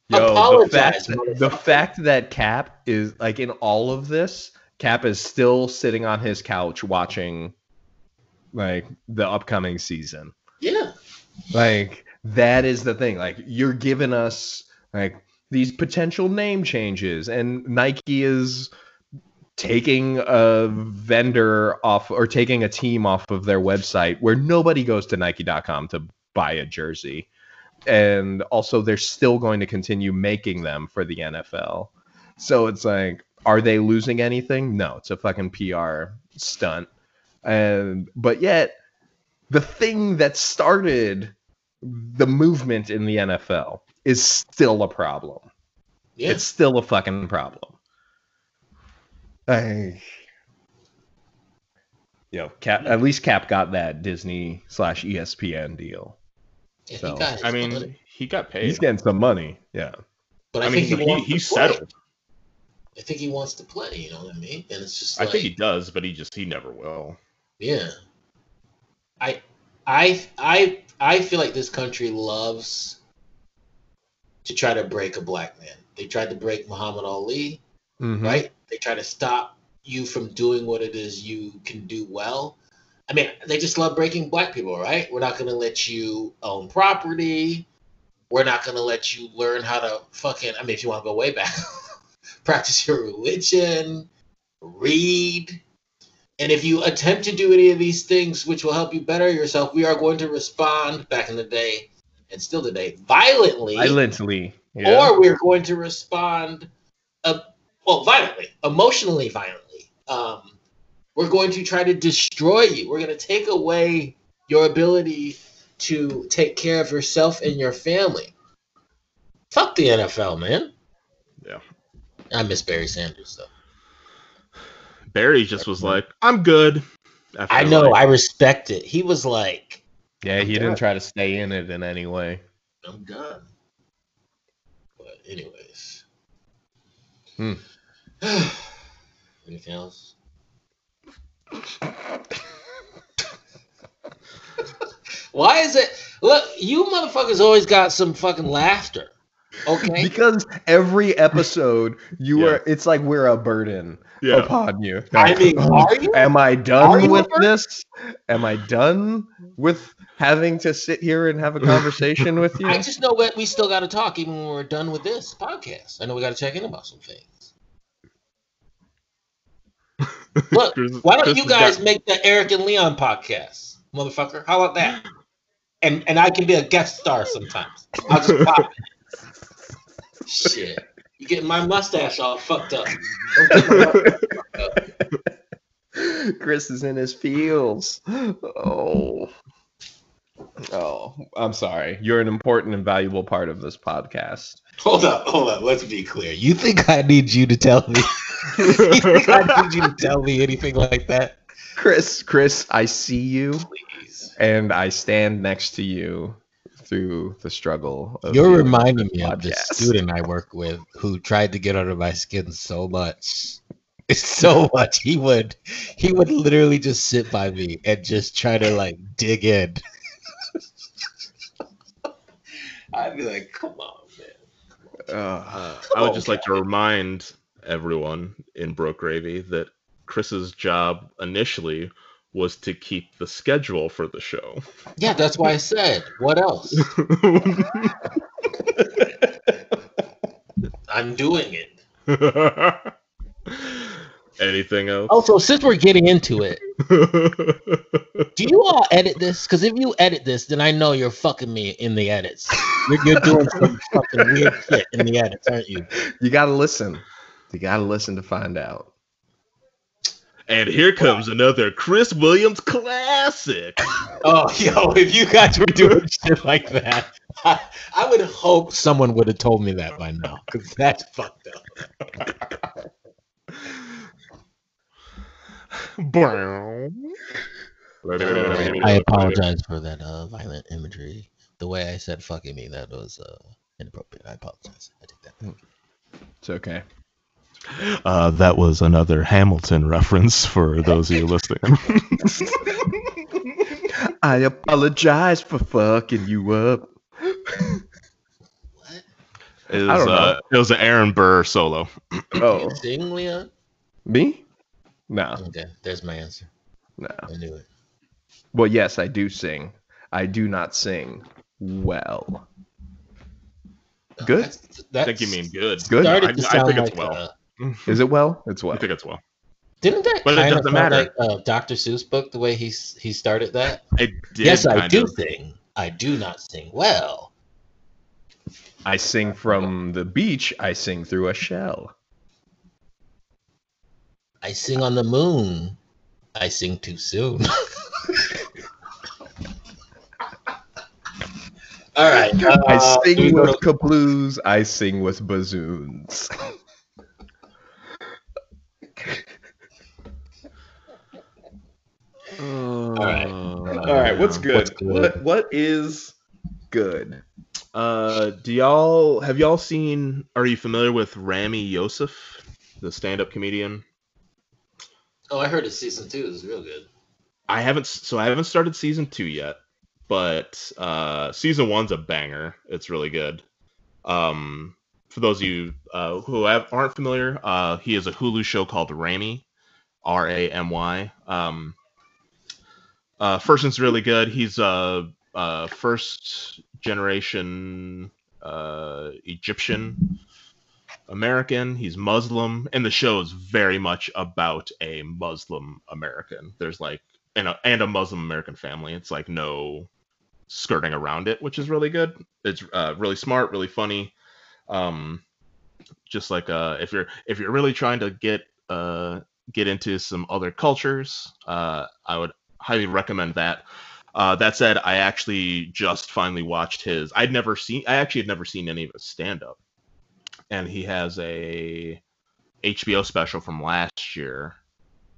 Yo, the Apologize, fact, the fact that Cap is like in all of this, Cap is still sitting on his couch watching like the upcoming season. Yeah. Like that is the thing. Like you're giving us like these potential name changes, and Nike is taking a vendor off or taking a team off of their website where nobody goes to Nike.com to buy a jersey. And also, they're still going to continue making them for the NFL. So it's like, are they losing anything? No, it's a fucking PR stunt. And but yet, the thing that started the movement in the NFL is still a problem. Yeah. It's still a fucking problem. I, yo, Cap. At least Cap got that Disney slash ESPN deal. Yeah, so, he got his I mean, money. he got paid. He's getting some money. Yeah. but I, I mean, think he, he, he, he's settled. I think he wants to play. You know what I mean? And it's just I think he does, but he just he never will. yeah. I, I, I, I feel like this country loves to try to break a black man. They tried to break Muhammad Ali, Mhm. right? They try to stop you from doing what it is you can do well. I mean, they just love breaking black people, right? We're not going to let you own property. We're not going to let you learn how to fucking, I mean, if you want to go way back, practice your religion, read. And if you attempt to do any of these things which will help you better yourself, we are going to respond back in the day and still today violently Violently. Yeah. or we're going to respond, well, violently, emotionally violently. Um, we're going to try to destroy you. We're going to take away your ability to take care of yourself and your family. Fuck the NFL, man. Yeah. I miss Barry Sanders though. Barry just was like, "I'm good." after, I know. like- I respect it. He was like, yeah, he didn't try to stay in it in any way. I'm done. But anyways. Hmm. Anything else? Why is it? Look, you motherfuckers always got some fucking laughter. Okay. Because every episode, you Yeah. are. It's like we're a burden yeah. upon you. I mean, um, are you? Am I done you a with burden? this? Am I done with having to sit here and have a conversation with you? I just know that we still got to talk even when we're done with this podcast. I know we got to check in about some things. Look, Chris- why don't Chris you guys got- make the Eric and Leon podcast, motherfucker? How about that? And and I can be a guest star sometimes. I'll just pop. in. Shit, you getting my mustache all fucked up? Don't get my mustache fucked up. Chris is in his feels. Oh. Oh, I'm sorry. You're an important and valuable part of this podcast. Hold up, hold up. Let's be clear. You think I need you to tell me? you think I need you to tell me anything like that? Chris, Chris, I see you Please. and I stand next to you through the struggle. Of You're the reminding me of the student I work with who tried to get under my skin so much. So much. He would he would literally just sit by me and just try to like dig in. I'd be like, come on, man. Ugh. Uh, I would just like to remind everyone in Broke Gravy that Chris's job initially was to keep the schedule for the show. Yeah, that's why I said. What else? I'm doing it. Anything else? Also, since we're getting into it, do you all edit this? Because if you edit this, then I know you're fucking me in the edits. You're, you're doing some fucking weird shit in the edits, aren't you? You gotta listen. You gotta listen to find out. and here comes another Chris Williams classic. Oh, yo, if you guys were doing shit like that, I, I would hope someone would have told me that by now, because that's fucked up. I apologize for that uh, violent imagery. The way I said "fucking me" that was uh, inappropriate. I apologize. I take that. back. It's okay. Uh, that was another Hamilton reference for those of you listening. I apologize for fucking you up. What? It was, I don't know. uh, it was an Aaron Burr solo. Oh, You sing, Leon? me? No, Okay, there's my answer. no. I knew it. Well, yes, I do sing. I do not sing well. Good. That's, I think you mean good. Good. I- I sound think it's like, well. uh, Is it well? It's well. I think it's well. didn't that But it kind of doesn't sound matter. like uh, Dr. Seuss book the way he he started that? It did yes, I do of. sing. I do not sing well. I sing from the beach. I sing through a shell. I sing on the moon. I sing too soon. All right. Uh, I sing go with to- kabloos. I sing with bazoons. All right. All right, what's good? What's good? What what is good? Uh, do y'all have y'all seen? Are you familiar with Rami Yosef, the stand-up comedian? Oh, I heard it's season two is real good. I haven't. So I haven't started season two yet, but uh, season one's a banger. It's really good. Um, for those of you uh, who have, aren't familiar, uh, he has a Hulu show called Ramy, R A M Y. Um, uh, first one's really good. He's a, uh first generation uh, Egyptian American. He's Muslim, and the show is very much about a Muslim American. There's like and a, and a Muslim American family. It's like no skirting around it, which is really good. It's uh, really smart, really funny. Um, just like uh, if you're if you're really trying to get uh, get into some other cultures, uh, I would highly recommend that. Uh, that said, I actually just finally watched his. I'd never seen. I actually had never seen any of his stand up, and he has a HBO special from last year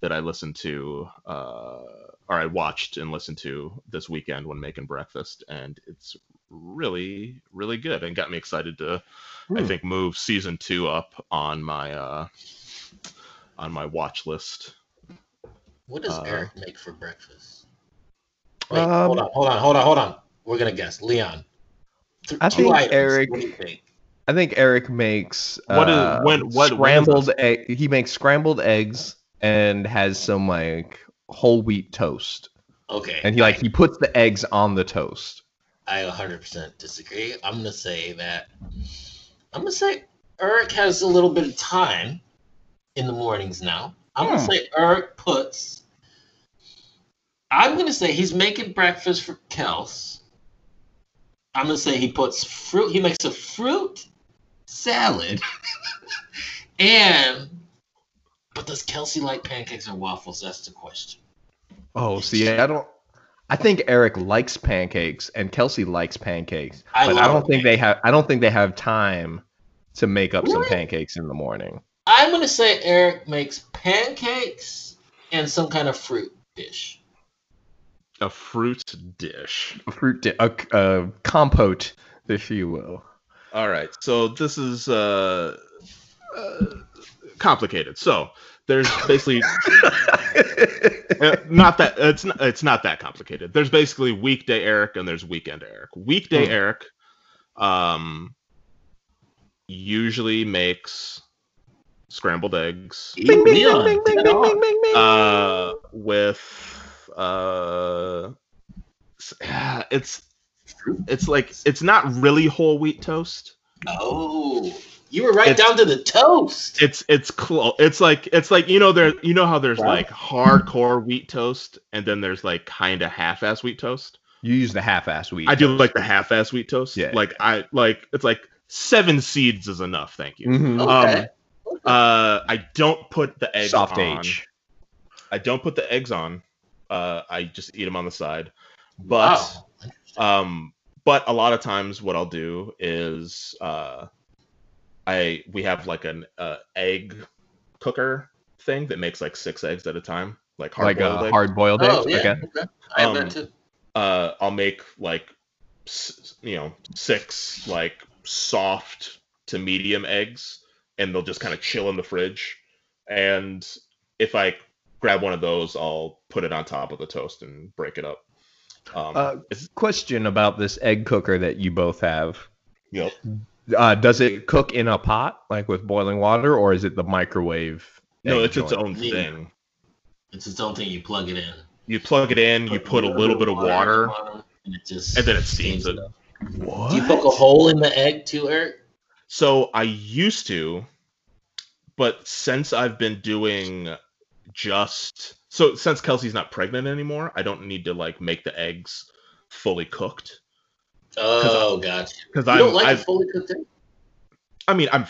that I listened to, uh, or I watched and listened to this weekend when making breakfast, and it's really, really good, and got me excited to, I Hmm. think, move season two up on my uh, on my watch list. What does Uh, Eric make for breakfast? Wait, Um, hold on, hold on, hold on, hold on. We're gonna guess. Leon. Th- I think items. Eric- What do you think? I think Eric makes What is- uh, when- what- scrambled this? egg. He makes scrambled eggs and has some like whole wheat toast, Okay. and he like he puts the eggs on the toast. I 100% disagree. I'm gonna say that. I'm gonna say Eric has a little bit of time in the mornings now. I'm gonna Hmm. say Eric puts. I'm gonna say he's making breakfast for Kels. I'm gonna say he puts fruit. He makes a fruit salad, and but does Kelsey like pancakes or waffles? That's the question. Oh, see, I don't. I think Eric likes pancakes and Kelsey likes pancakes, I but I don't think they have. I don't think they have time to make up some pancakes in the morning. I'm gonna say Eric makes pancakes and some kind of fruit dish. A fruit dish. A fruit, di- a, a compote, if you will. All right. So this is uh, uh complicated. So there's basically uh, not that it's not, it's not that complicated. There's basically weekday Eric and there's weekend Eric. Weekday Hmm. Eric um usually makes scrambled eggs Bing, bing, Leon, bing, bing, get bing, bing, bing, bing. uh with uh it's it's like it's not really whole wheat toast. Oh, you were right It's- down to the toast. It's it's close. It's like it's like you know there you know how there's Wow. like hardcore wheat toast and then there's like kind of half-ass wheat toast. You use the half-ass wheat. I do like the half-ass wheat toast. Yeah. Like I like it's like seven seeds is enough. Thank you. Mhm. Okay. Um, uh, I don't put the eggs Soft on. age. I don't put the eggs on. Uh, I just eat them on the side. But Wow. Um, but a lot of times what I'll do is uh, I we have like an uh, egg cooker thing that makes like six eggs at a time, like hard like boiled a egg. hard-boiled Oh, eggs. yeah. Okay. Okay. I have Um, that too. uh, I'll make like s- you know six like soft to medium eggs, and they'll just kind of chill in the fridge. And if I grab one of those, I'll put it on top of the toast and break it up. Um, Uh, Question about this egg cooker that you both have. yep. Uh, does it cook in a pot, like with boiling water, or is it the microwave? No, egg it's its own thing. It's its own thing. You plug it in. You plug it in, you put a little bit of water, and it just and then it steams it. up. What? Do you poke a hole in the egg too, Eric? So I used to, but since I've been doing just so since Kelsey's not pregnant anymore, I don't need to like make the eggs fully cooked Oh, gotcha. because I'm don't like I, a fully cooked egg? I mean I'm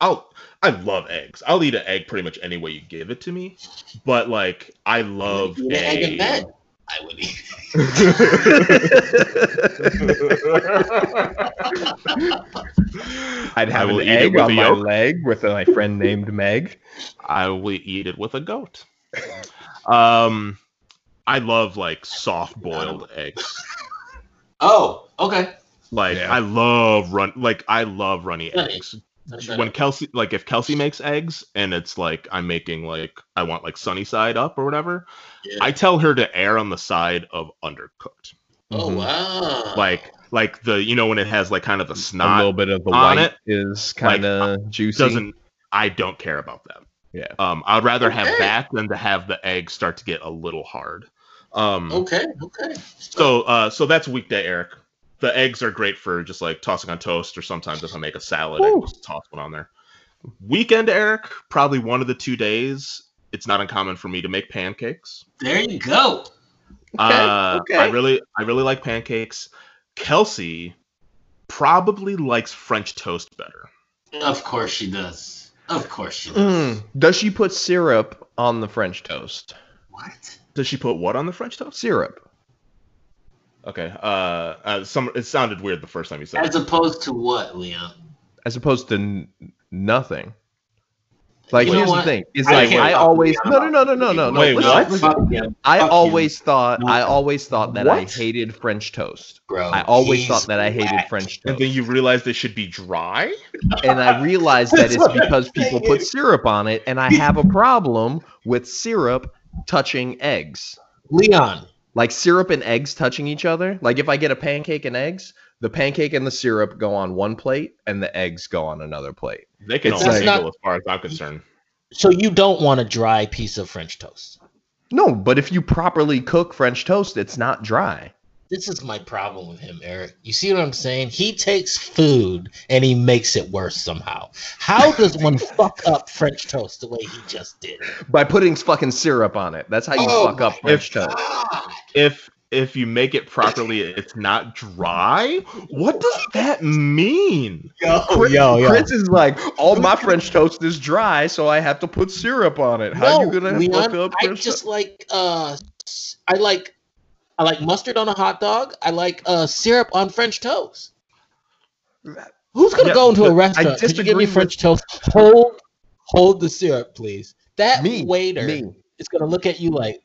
I'll I love eggs. I'll eat an egg pretty much any way you give it to me, but like I love Eat an egg in bed. I would eat. I'd have an eat it egg with on a my leg with my friend named Meg. I will eat it with a goat. Um, I love like soft boiled eggs. Oh, okay. Like Yeah. I love run like I love runny Runny. eggs. That's When right. Kelsey like if Kelsey makes eggs and it's like I'm making like I want like sunny side up or whatever, Yeah. I tell her to err on the side of undercooked. oh Mhm. wow. Like like the you know when it has like kind of the snot a little bit of the on white it, is kind of juicy. doesn't I don't care about that. Yeah. Um I'd rather have that than to have the eggs start to get a little hard. Um okay, okay. So uh so that's weekday Eric. The eggs are great for just like tossing on toast or sometimes if I make a salad I just toss one on there. Weekend Eric, probably one of the two days. It's not uncommon for me to make pancakes. there you go. uh okay. I really I really like pancakes. Kelsey probably likes French toast better. Of course she does. Of course she does. Mm. Does she put syrup on the French toast? What? Does she put what on the French toast? Syrup. Okay. Uh, uh some it sounded weird the first time you said As it. opposed to what, Leon? as opposed to n- nothing. Like You here's the thing: It's I like I always no no no no no no no. Wait, listen, what? listen. I Fuck you. always thought No. I always thought that I hated French toast. Bro, I always thought that I hated whack. French toast. And then you realized it should be dry? and I realized that That's it's because people put syrup on it, and I have a problem with syrup touching eggs. Leon. Like syrup and eggs touching each other. Like if I get a pancake and eggs, the pancake and the syrup go on one plate, and the eggs go on another plate. They can It's all like- mingle as far as I'm concerned. So you don't want a dry piece of French toast. No, but if you properly cook French toast, it's not dry. this is my problem with him, Eric. You see what I'm saying? He takes food and he makes it worse somehow. How does one fuck up French toast the way he just did? By putting fucking syrup on it. That's how you Oh fuck up my French toast. If if you make it properly, it's not dry. What does that mean? Yo, Chris, yo, yo. Chris is like, all my French toast is dry, so I have to put syrup on it. How you gonna Leon, fuck up I French just like uh I like I like mustard on a hot dog. I like uh syrup on French toast. Who's gonna Yeah, go into a restaurant? Could you give me disagree with- French toast? Hold hold the syrup, please. That Me, waiter me. is gonna look at you like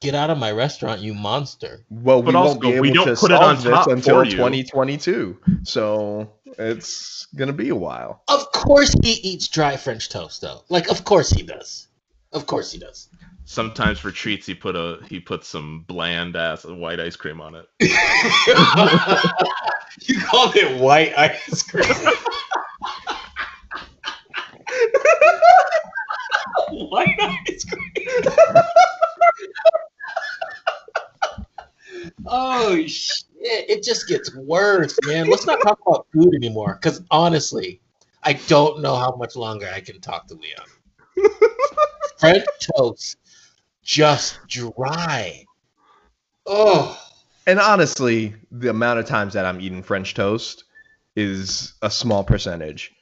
Get out of my restaurant, you monster. Well, we But won't be able we don't to put it on solve this until 2022. So it's gonna be a while. Of course he eats dry French toast though. Like of course he does. Of course he does. Sometimes for treats, he put a he put some bland ass white ice cream on it. you called it white ice cream. white ice cream. Oh shit! It just gets worse, man. Let's not talk about food anymore. Because honestly, I don't know how much longer I can talk to Leon. French toast, just dry. Oh. And honestly, the amount of times that I'm eating French toast is a small percentage.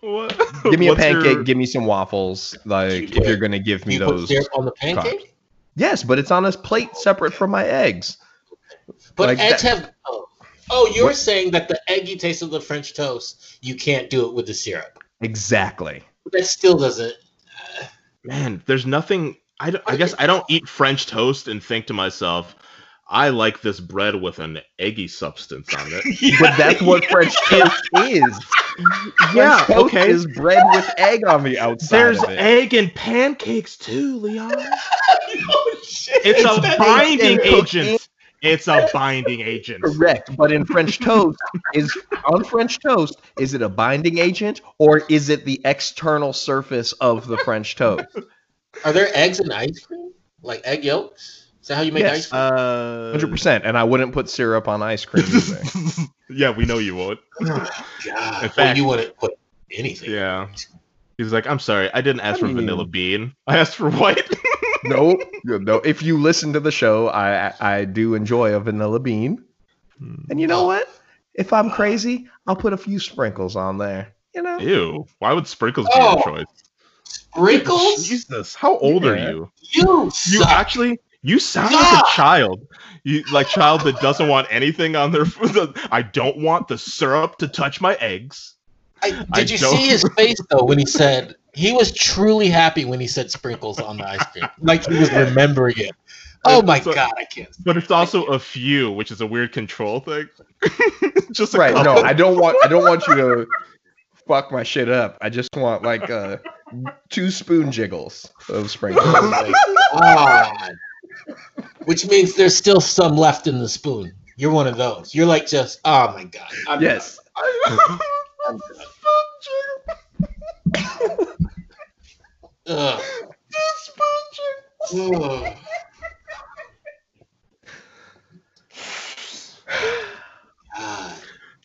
What? Give me a pancake, your- give me some waffles. Like You if put- you're gonna give me You put those. syrup on the carbs. pancake? Yes, but it's on a plate separate from my eggs. But Like eggs that- have. Oh, oh you're What- saying that the eggy taste of the French toast, you can't do it with the syrup. Exactly. But that still doesn't. Uh, Man, there's nothing. I, don't- I guess I don't eat French toast and think to myself, I like this bread with an eggy substance on it. But that's what French toast is. Yeah, French toast okay. is bread with egg on the outside. There's of it. egg and pancakes too, Leon. oh, shit. It's a binding baked in cookie. agent. It's a binding agent. Correct, but in French toast is on French toast is it a binding agent or is it the external surface of the French toast? Are there eggs in ice cream? Like egg yolks? Is that how you make Yes. ice cream? Uh, Hundred percent, and I wouldn't put syrup on ice cream either. yeah, we know you would. God. in well, fact- you wouldn't put anything. Yeah. He's like, I'm sorry, I didn't ask I for vanilla bean. I asked for white. no, no. If you listen to the show, I I do enjoy a vanilla bean, and you know hmm. what? If I'm crazy, I'll put a few sprinkles on there. You know, Ew. Why would sprinkles be Oh. your choice? Sprinkles? Jesus, how old are Yeah. you? You You suck. actually you sound like a child. You like child that doesn't want anything on their food. I don't want the syrup to touch my eggs. I, I did you don't- see his face though when he said he was truly happy when he said sprinkles on the ice cream, like he was remembering it. Oh my So- god, I can't. But it's also a few, which is a weird control thing. Just a right? No. I don't want. I don't want you to fuck my shit up. I just want like uh, two spoon jiggles of sprinkles. Oh god. Which means there's still some left in the spoon. You're one of those. You're like just, oh my god. I'm yes. Ugh. Ugh.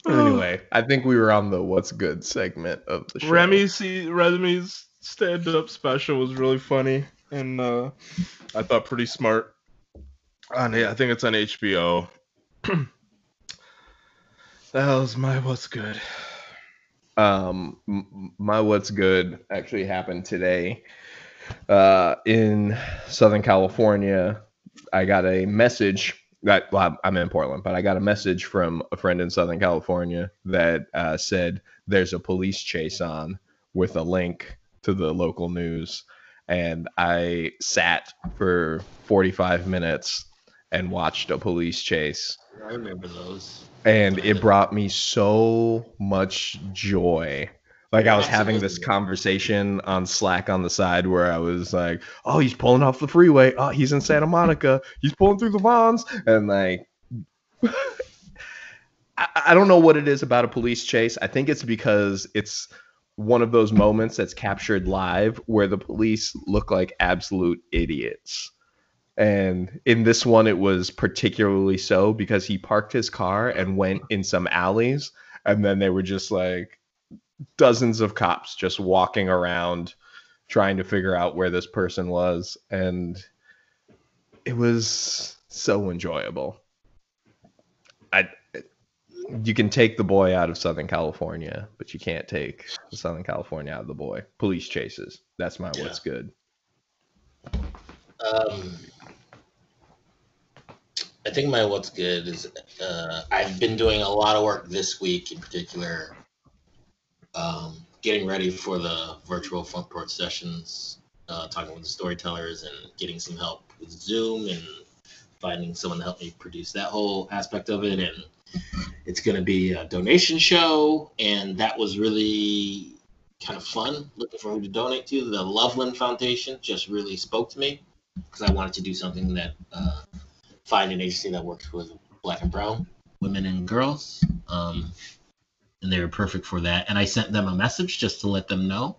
God. Anyway, I think we were on the what's good segment of the show. Ramy's Ramy's stand up special was really funny and uh, I thought pretty smart. On I think it's on HBO. that was my what's good. Um my what's good actually happened today. Uh in southern california i got a message that well, I'm- in portland but i got a message from a friend in southern california that uh, said there's a police chase on with a link to the local news. And i sat for 45 minutes and watched a police chase. I remember those. And it brought me so much joy. Like I was having this conversation on Slack on the side where I was like, "Oh, he's pulling off the freeway. Oh, he's in Santa Monica. He's pulling through the Vons." And like, I, I don't know what it is about a police chase. I think it's because it's one of those moments that's captured live where the police look like absolute idiots. And in this one, it was particularly so because he parked his car and went in some alleys, and then they were just like dozens of cops just walking around trying to figure out where this person was. And it was so enjoyable. I you can take the boy out of Southern California, but you can't take Southern California out of the boy. Police chases. That's my what's good. Um, I think my what's good is uh, I've been doing a lot of work this week in particular, um, getting ready for the virtual front porch sessions, uh, talking with the storytellers, and getting some help with Zoom and finding someone to help me produce that whole aspect of it. And it's going to be a donation show, and that was really kind of fun. Looking for who to donate to. The Loveland Foundation just really spoke to me because I wanted to do something that uh, find an agency that works with black and brown women and girls. Um, and they were perfect for that. And I sent them a message just to let them know.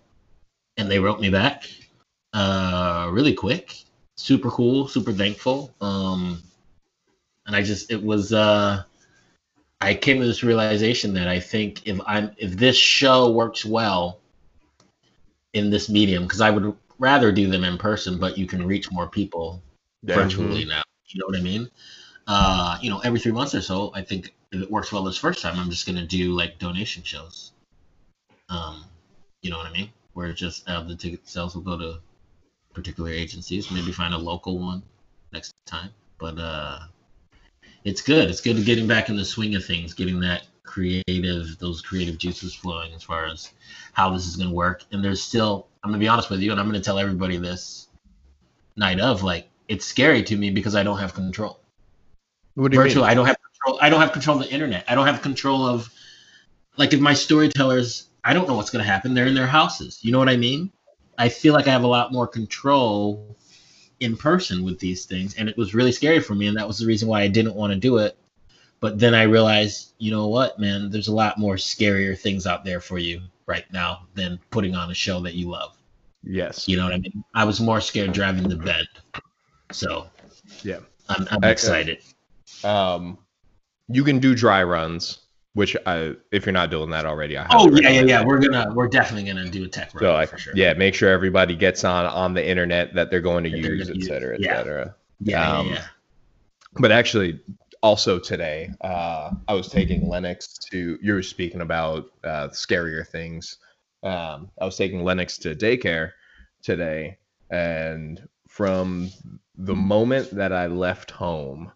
And they wrote me back uh, really quick. Super cool, super thankful. Um, and I just, it was, uh, I came to this realization that I think if I'm, if this show works well in this medium, because I would rather do them in person, but you can reach more people virtually now. You know what I mean? Uh, you know, every three months or so, I think if it works well this first time, I'm just gonna do like donation shows. Um, you know what I mean? Where just uh, the ticket sales will go to particular agencies. Maybe find a local one next time. But uh, it's good. It's good to getting back in the swing of things, getting that creative, those creative juices flowing as far as how this is gonna work. And there's still, I'm gonna be honest with you, and I'm gonna tell everybody this night of like it's scary to me because I don't have control. What do you Virtual, mean? I don't have control. I don't have control of the internet. I don't have control of like if my storytellers. I don't know what's going to happen. They're in their houses. You know what I mean? I feel like I have a lot more control in person with these things, and it was really scary for me, and that was the reason why I didn't want to do it. But then I realized, you know what, man? There's a lot more scarier things out there for you right now than putting on a show that you love. Yes. You know what I mean? I was more scared driving to bed. So Yeah. I'm, I'm Excellent. excited. Um, you can do dry runs, which I, if you're not doing that already, I Oh yeah, yeah, yeah. We're gonna we're definitely gonna do a tech run So I, for sure. yeah, make sure everybody gets on on the internet that they're going to That use, et use. cetera, et Yeah. cetera. yeah, um, yeah, yeah. But actually, also today, uh, I was taking Lennox to. You were speaking about uh, scarier things. Um, I was taking Lennox to daycare today, and from the moment that I left home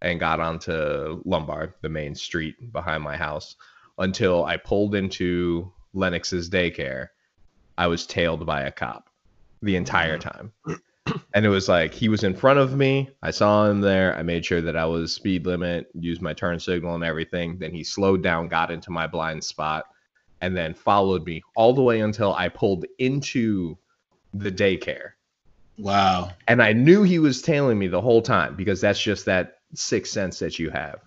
and got onto Lombard, the main street behind my house, until I pulled into Lennox's daycare, I was tailed by a cop the entire time and it was like he was in front of me. I saw him there. I made sure that I was speed limit, used my turn signal and everything. Then he slowed down, got into my blind spot, and then followed me all the way until I pulled into the daycare. Wow. And I knew he was tailing me the whole time because that's just that sixth sense that you have.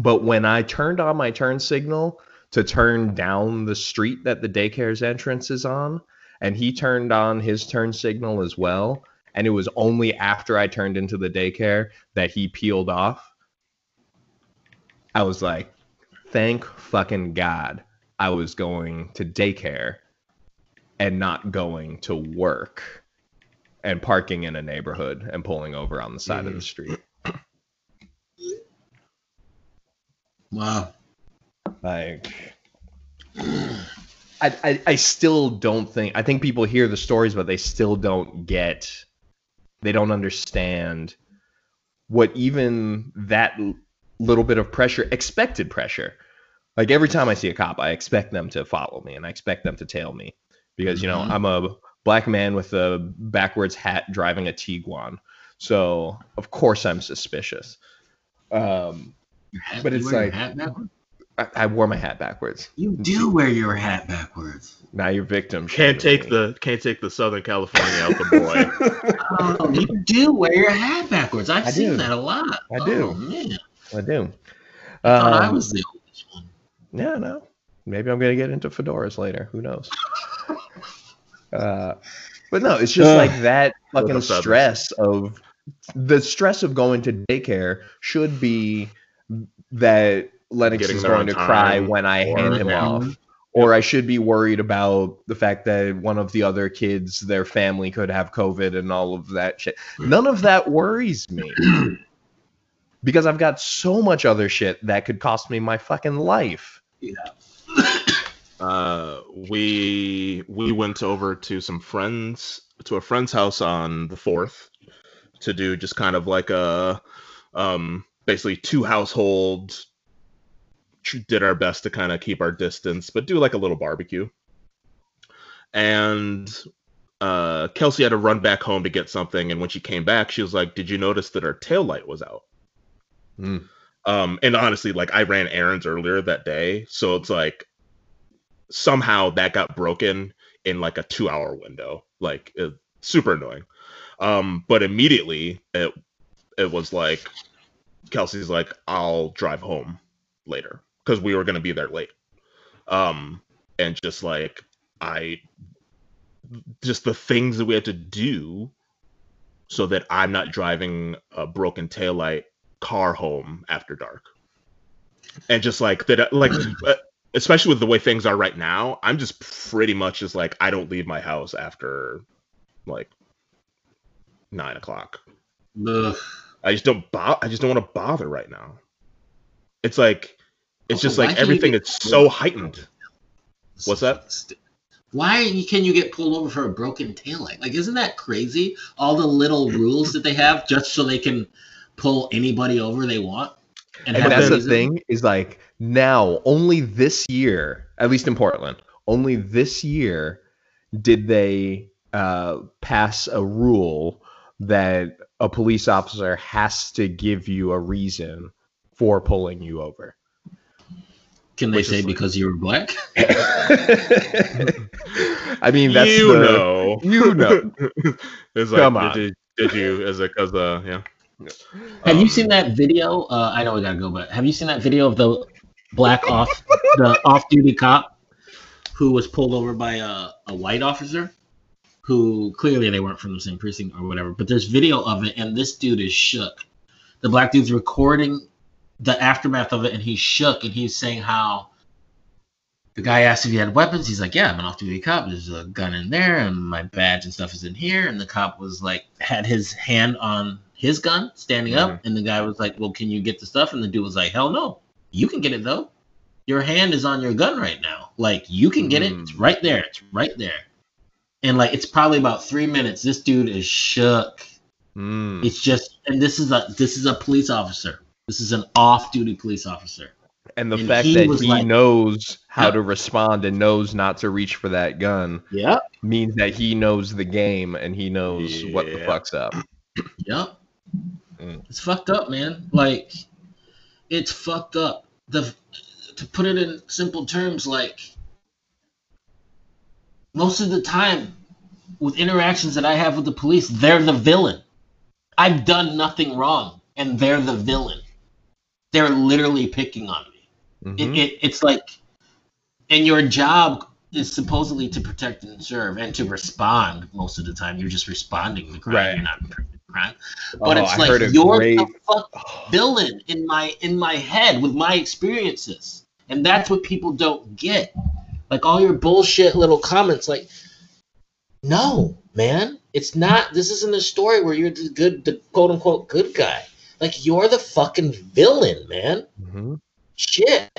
But when I turned on my turn signal to turn down the street that the daycare's entrance is on, and he turned on his turn signal as well, and it was only after I turned into the daycare that he peeled off. I was like, thank fucking God I was going to daycare and not going to work and parking in a neighborhood and pulling over on the side of the street. Wow. Like, I, I, I still don't think, I think people hear the stories, but they still don't get, they don't understand what even that little bit of pressure, expected pressure. Like every time I see a cop, I expect them to follow me and I expect them to tail me because, you know, Mhm. I'm a black man with a backwards hat driving a Tiguan. So, of course, I'm suspicious. Um, hat, But you it's wear your like- hat backwards? I, I wore my hat backwards. You do wear your hat backwards. Now you're victim. Can't take me. the can't take the Southern California out the boy. Oh, you do wear your hat backwards. I've I seen do. that a lot. I do. Oh, man. I do. I thought I Um, was the oldest one. Yeah, no. Maybe I'm gonna get into fedoras later. Who knows? uh, but no, it's just Uh, like that fucking stress of the stress of going to daycare should be that Lennox Getting is going to cry when I hand him yeah. off. Or I should be worried about the fact that one of the other kids, their family could have COVID and all of that shit. None of that worries me. because I've got so much other shit that could cost me my fucking life. Uh, we we went over to some friends to a friend's house on the fourth to do just kind of like a um basically two households did our best to kind of keep our distance but do like a little barbecue and uh kelsey had to run back home to get something and when she came back she was like did you notice that our tail light was out Hmm. um and honestly like i ran errands earlier that day so it's like somehow that got broken in like a two hour window. Like it, super annoying. Um but immediately it it was like kelsey's like i'll drive home later because we were to be there late. Um and just like i just the things that we had to do so that i'm not driving a broken taillight car home after dark. And just like that like uh, especially with the way things are right now i'm just pretty much just like i don't leave my house after like nine o'clock Ugh. i just don't bo- i just don't want to bother right now it's like it's Also, just like everything get- is so heightened What's that? Why can you get pulled over for a broken taillight? Like, isn't that crazy? All the little rules that they have just so they can pull anybody over they want. And have that's the reason? thing is like now, only this year, at least in Portland, only this year did they uh, pass a rule that a police officer has to give you a reason for pulling you over. Can they Which say is like- because you were black? I mean, that's you the, know you know. it's like Come on. Did, you, did you is it because uh yeah Have you Um, seen that video? Uh, I know we gotta go, but have you seen that video of the black off the off-duty cop who was pulled over by a, a white officer? Who clearly they weren't from the same precinct or whatever, but there's video of it, and this dude is shook. The black dude's recording the aftermath of it, and he's shook, and he's saying how the guy asked if he had weapons. He's like, "Yeah, I'm an off-duty cop. There's a gun in there, and my badge and stuff is in here." And the cop was like, had his hand on his gun, standing up, mm-hmm. and the guy was like, "Well, can you get the stuff?" And the dude was like, "Hell no, you can get it though. Your hand is on your gun right now. Like you can get it. Mm. It's right there. It's right there." And like it's probably about three minutes. This dude is shook. Mm. It's just, and this is a this is a police officer. This is an off-duty police officer. And the And fact he that he like- knows how Yeah. to respond and knows not to reach for that gun Yep. means that he knows the game and he knows what the fuck's up. Yep. Mm. It's fucked up, man. Like, it's fucked up. The to put it in simple terms, like most of the time with interactions that I have with the police, they're the villain. I've done nothing wrong, and they're the villain. They're literally picking on me. Mhm. It, it, it's like, and your job is supposedly to protect and serve and to respond most of the time. You're just responding to crime. Right. You're not crime. But Oh, it's I like you're great- the fuck villain in my in my head with my experiences. And that's what people don't get. Like all your bullshit little comments, like, no, man, it's not. This isn't a story where you're the good, the quote unquote good guy. Like you're the fucking villain, man Mhm. shit.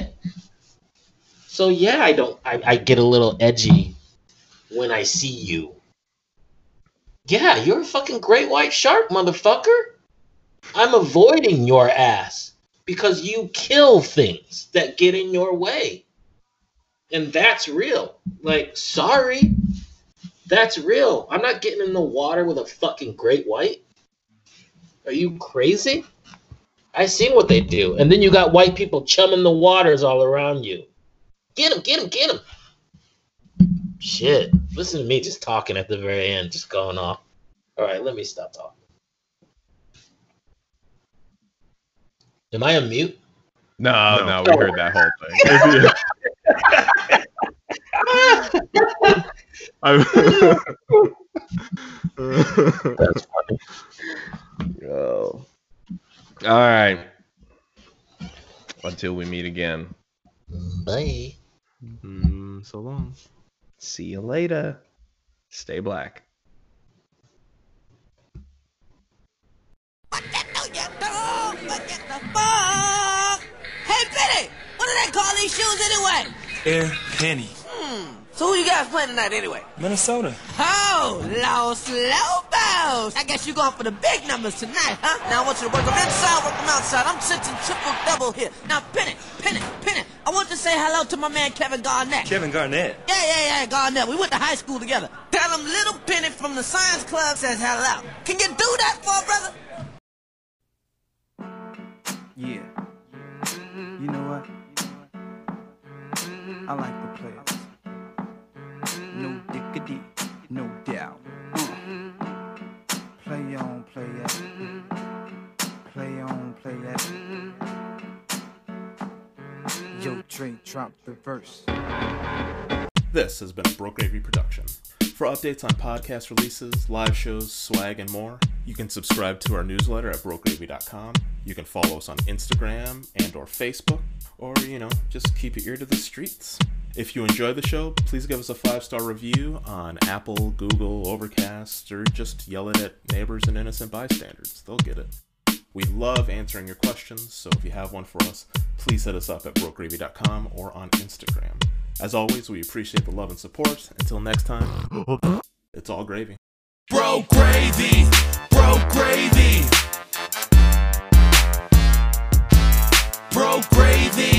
So yeah, I don't. I, I get a little edgy when I see you. Yeah, you're a fucking great white shark, motherfucker. I'm avoiding your ass because you kill things that get in your way, and that's real. Like, sorry, that's real. I'm not getting in the water with a fucking great white. Are you crazy? I seen what they do. And then you got white people chumming the waters all around you. Get him, get him, get him. Shit. Listen to me just talking at the very end, just going off. All right, let me stop talking. Am I on mute? No, No. no, we heard that whole thing. That's funny. Oh. All right. Until we meet again. Bye. Mm, so long. See you later. Stay black. What you do? What the fuck? Hey, Benny, what do they call these shoes anyway? Air Henny. Hmm, so who you guys playing tonight anyway? Minnesota. Oh, Los Lobos. I guess you're going for the big numbers tonight, huh? Now I want you to work them inside, work them outside. I'm sensing triple double here. Now, pin it, pin it, pin it. I want to say hello to my man Kevin Garnett. Kevin Garnett. Yeah, yeah, yeah, Garnett. We went to high school together. Tell him little Penny from the science club says hello. Can you do that for a brother? Yeah. You know what? I like the players. No dickity, no doubt. Uh. Play on, play it. Play on, Drop the verse. This has been a Broke Gravy production. For updates on podcast releases, live shows, swag, and more, you can subscribe to our newsletter at brokegravy.com. You can follow us on Instagram and or Facebook, or, you know, just keep your ear to the streets. If you enjoy the show, please give us a five-star review on Apple, Google, Overcast, or just yell it at neighbors and innocent bystanders. They'll get it. We love answering your questions, so if you have one for us, please hit us up at brokegravy.com or on Instagram. As always, we appreciate the love and support. Until next time, it's all gravy. Bro gravy, bro gravy, bro gravy.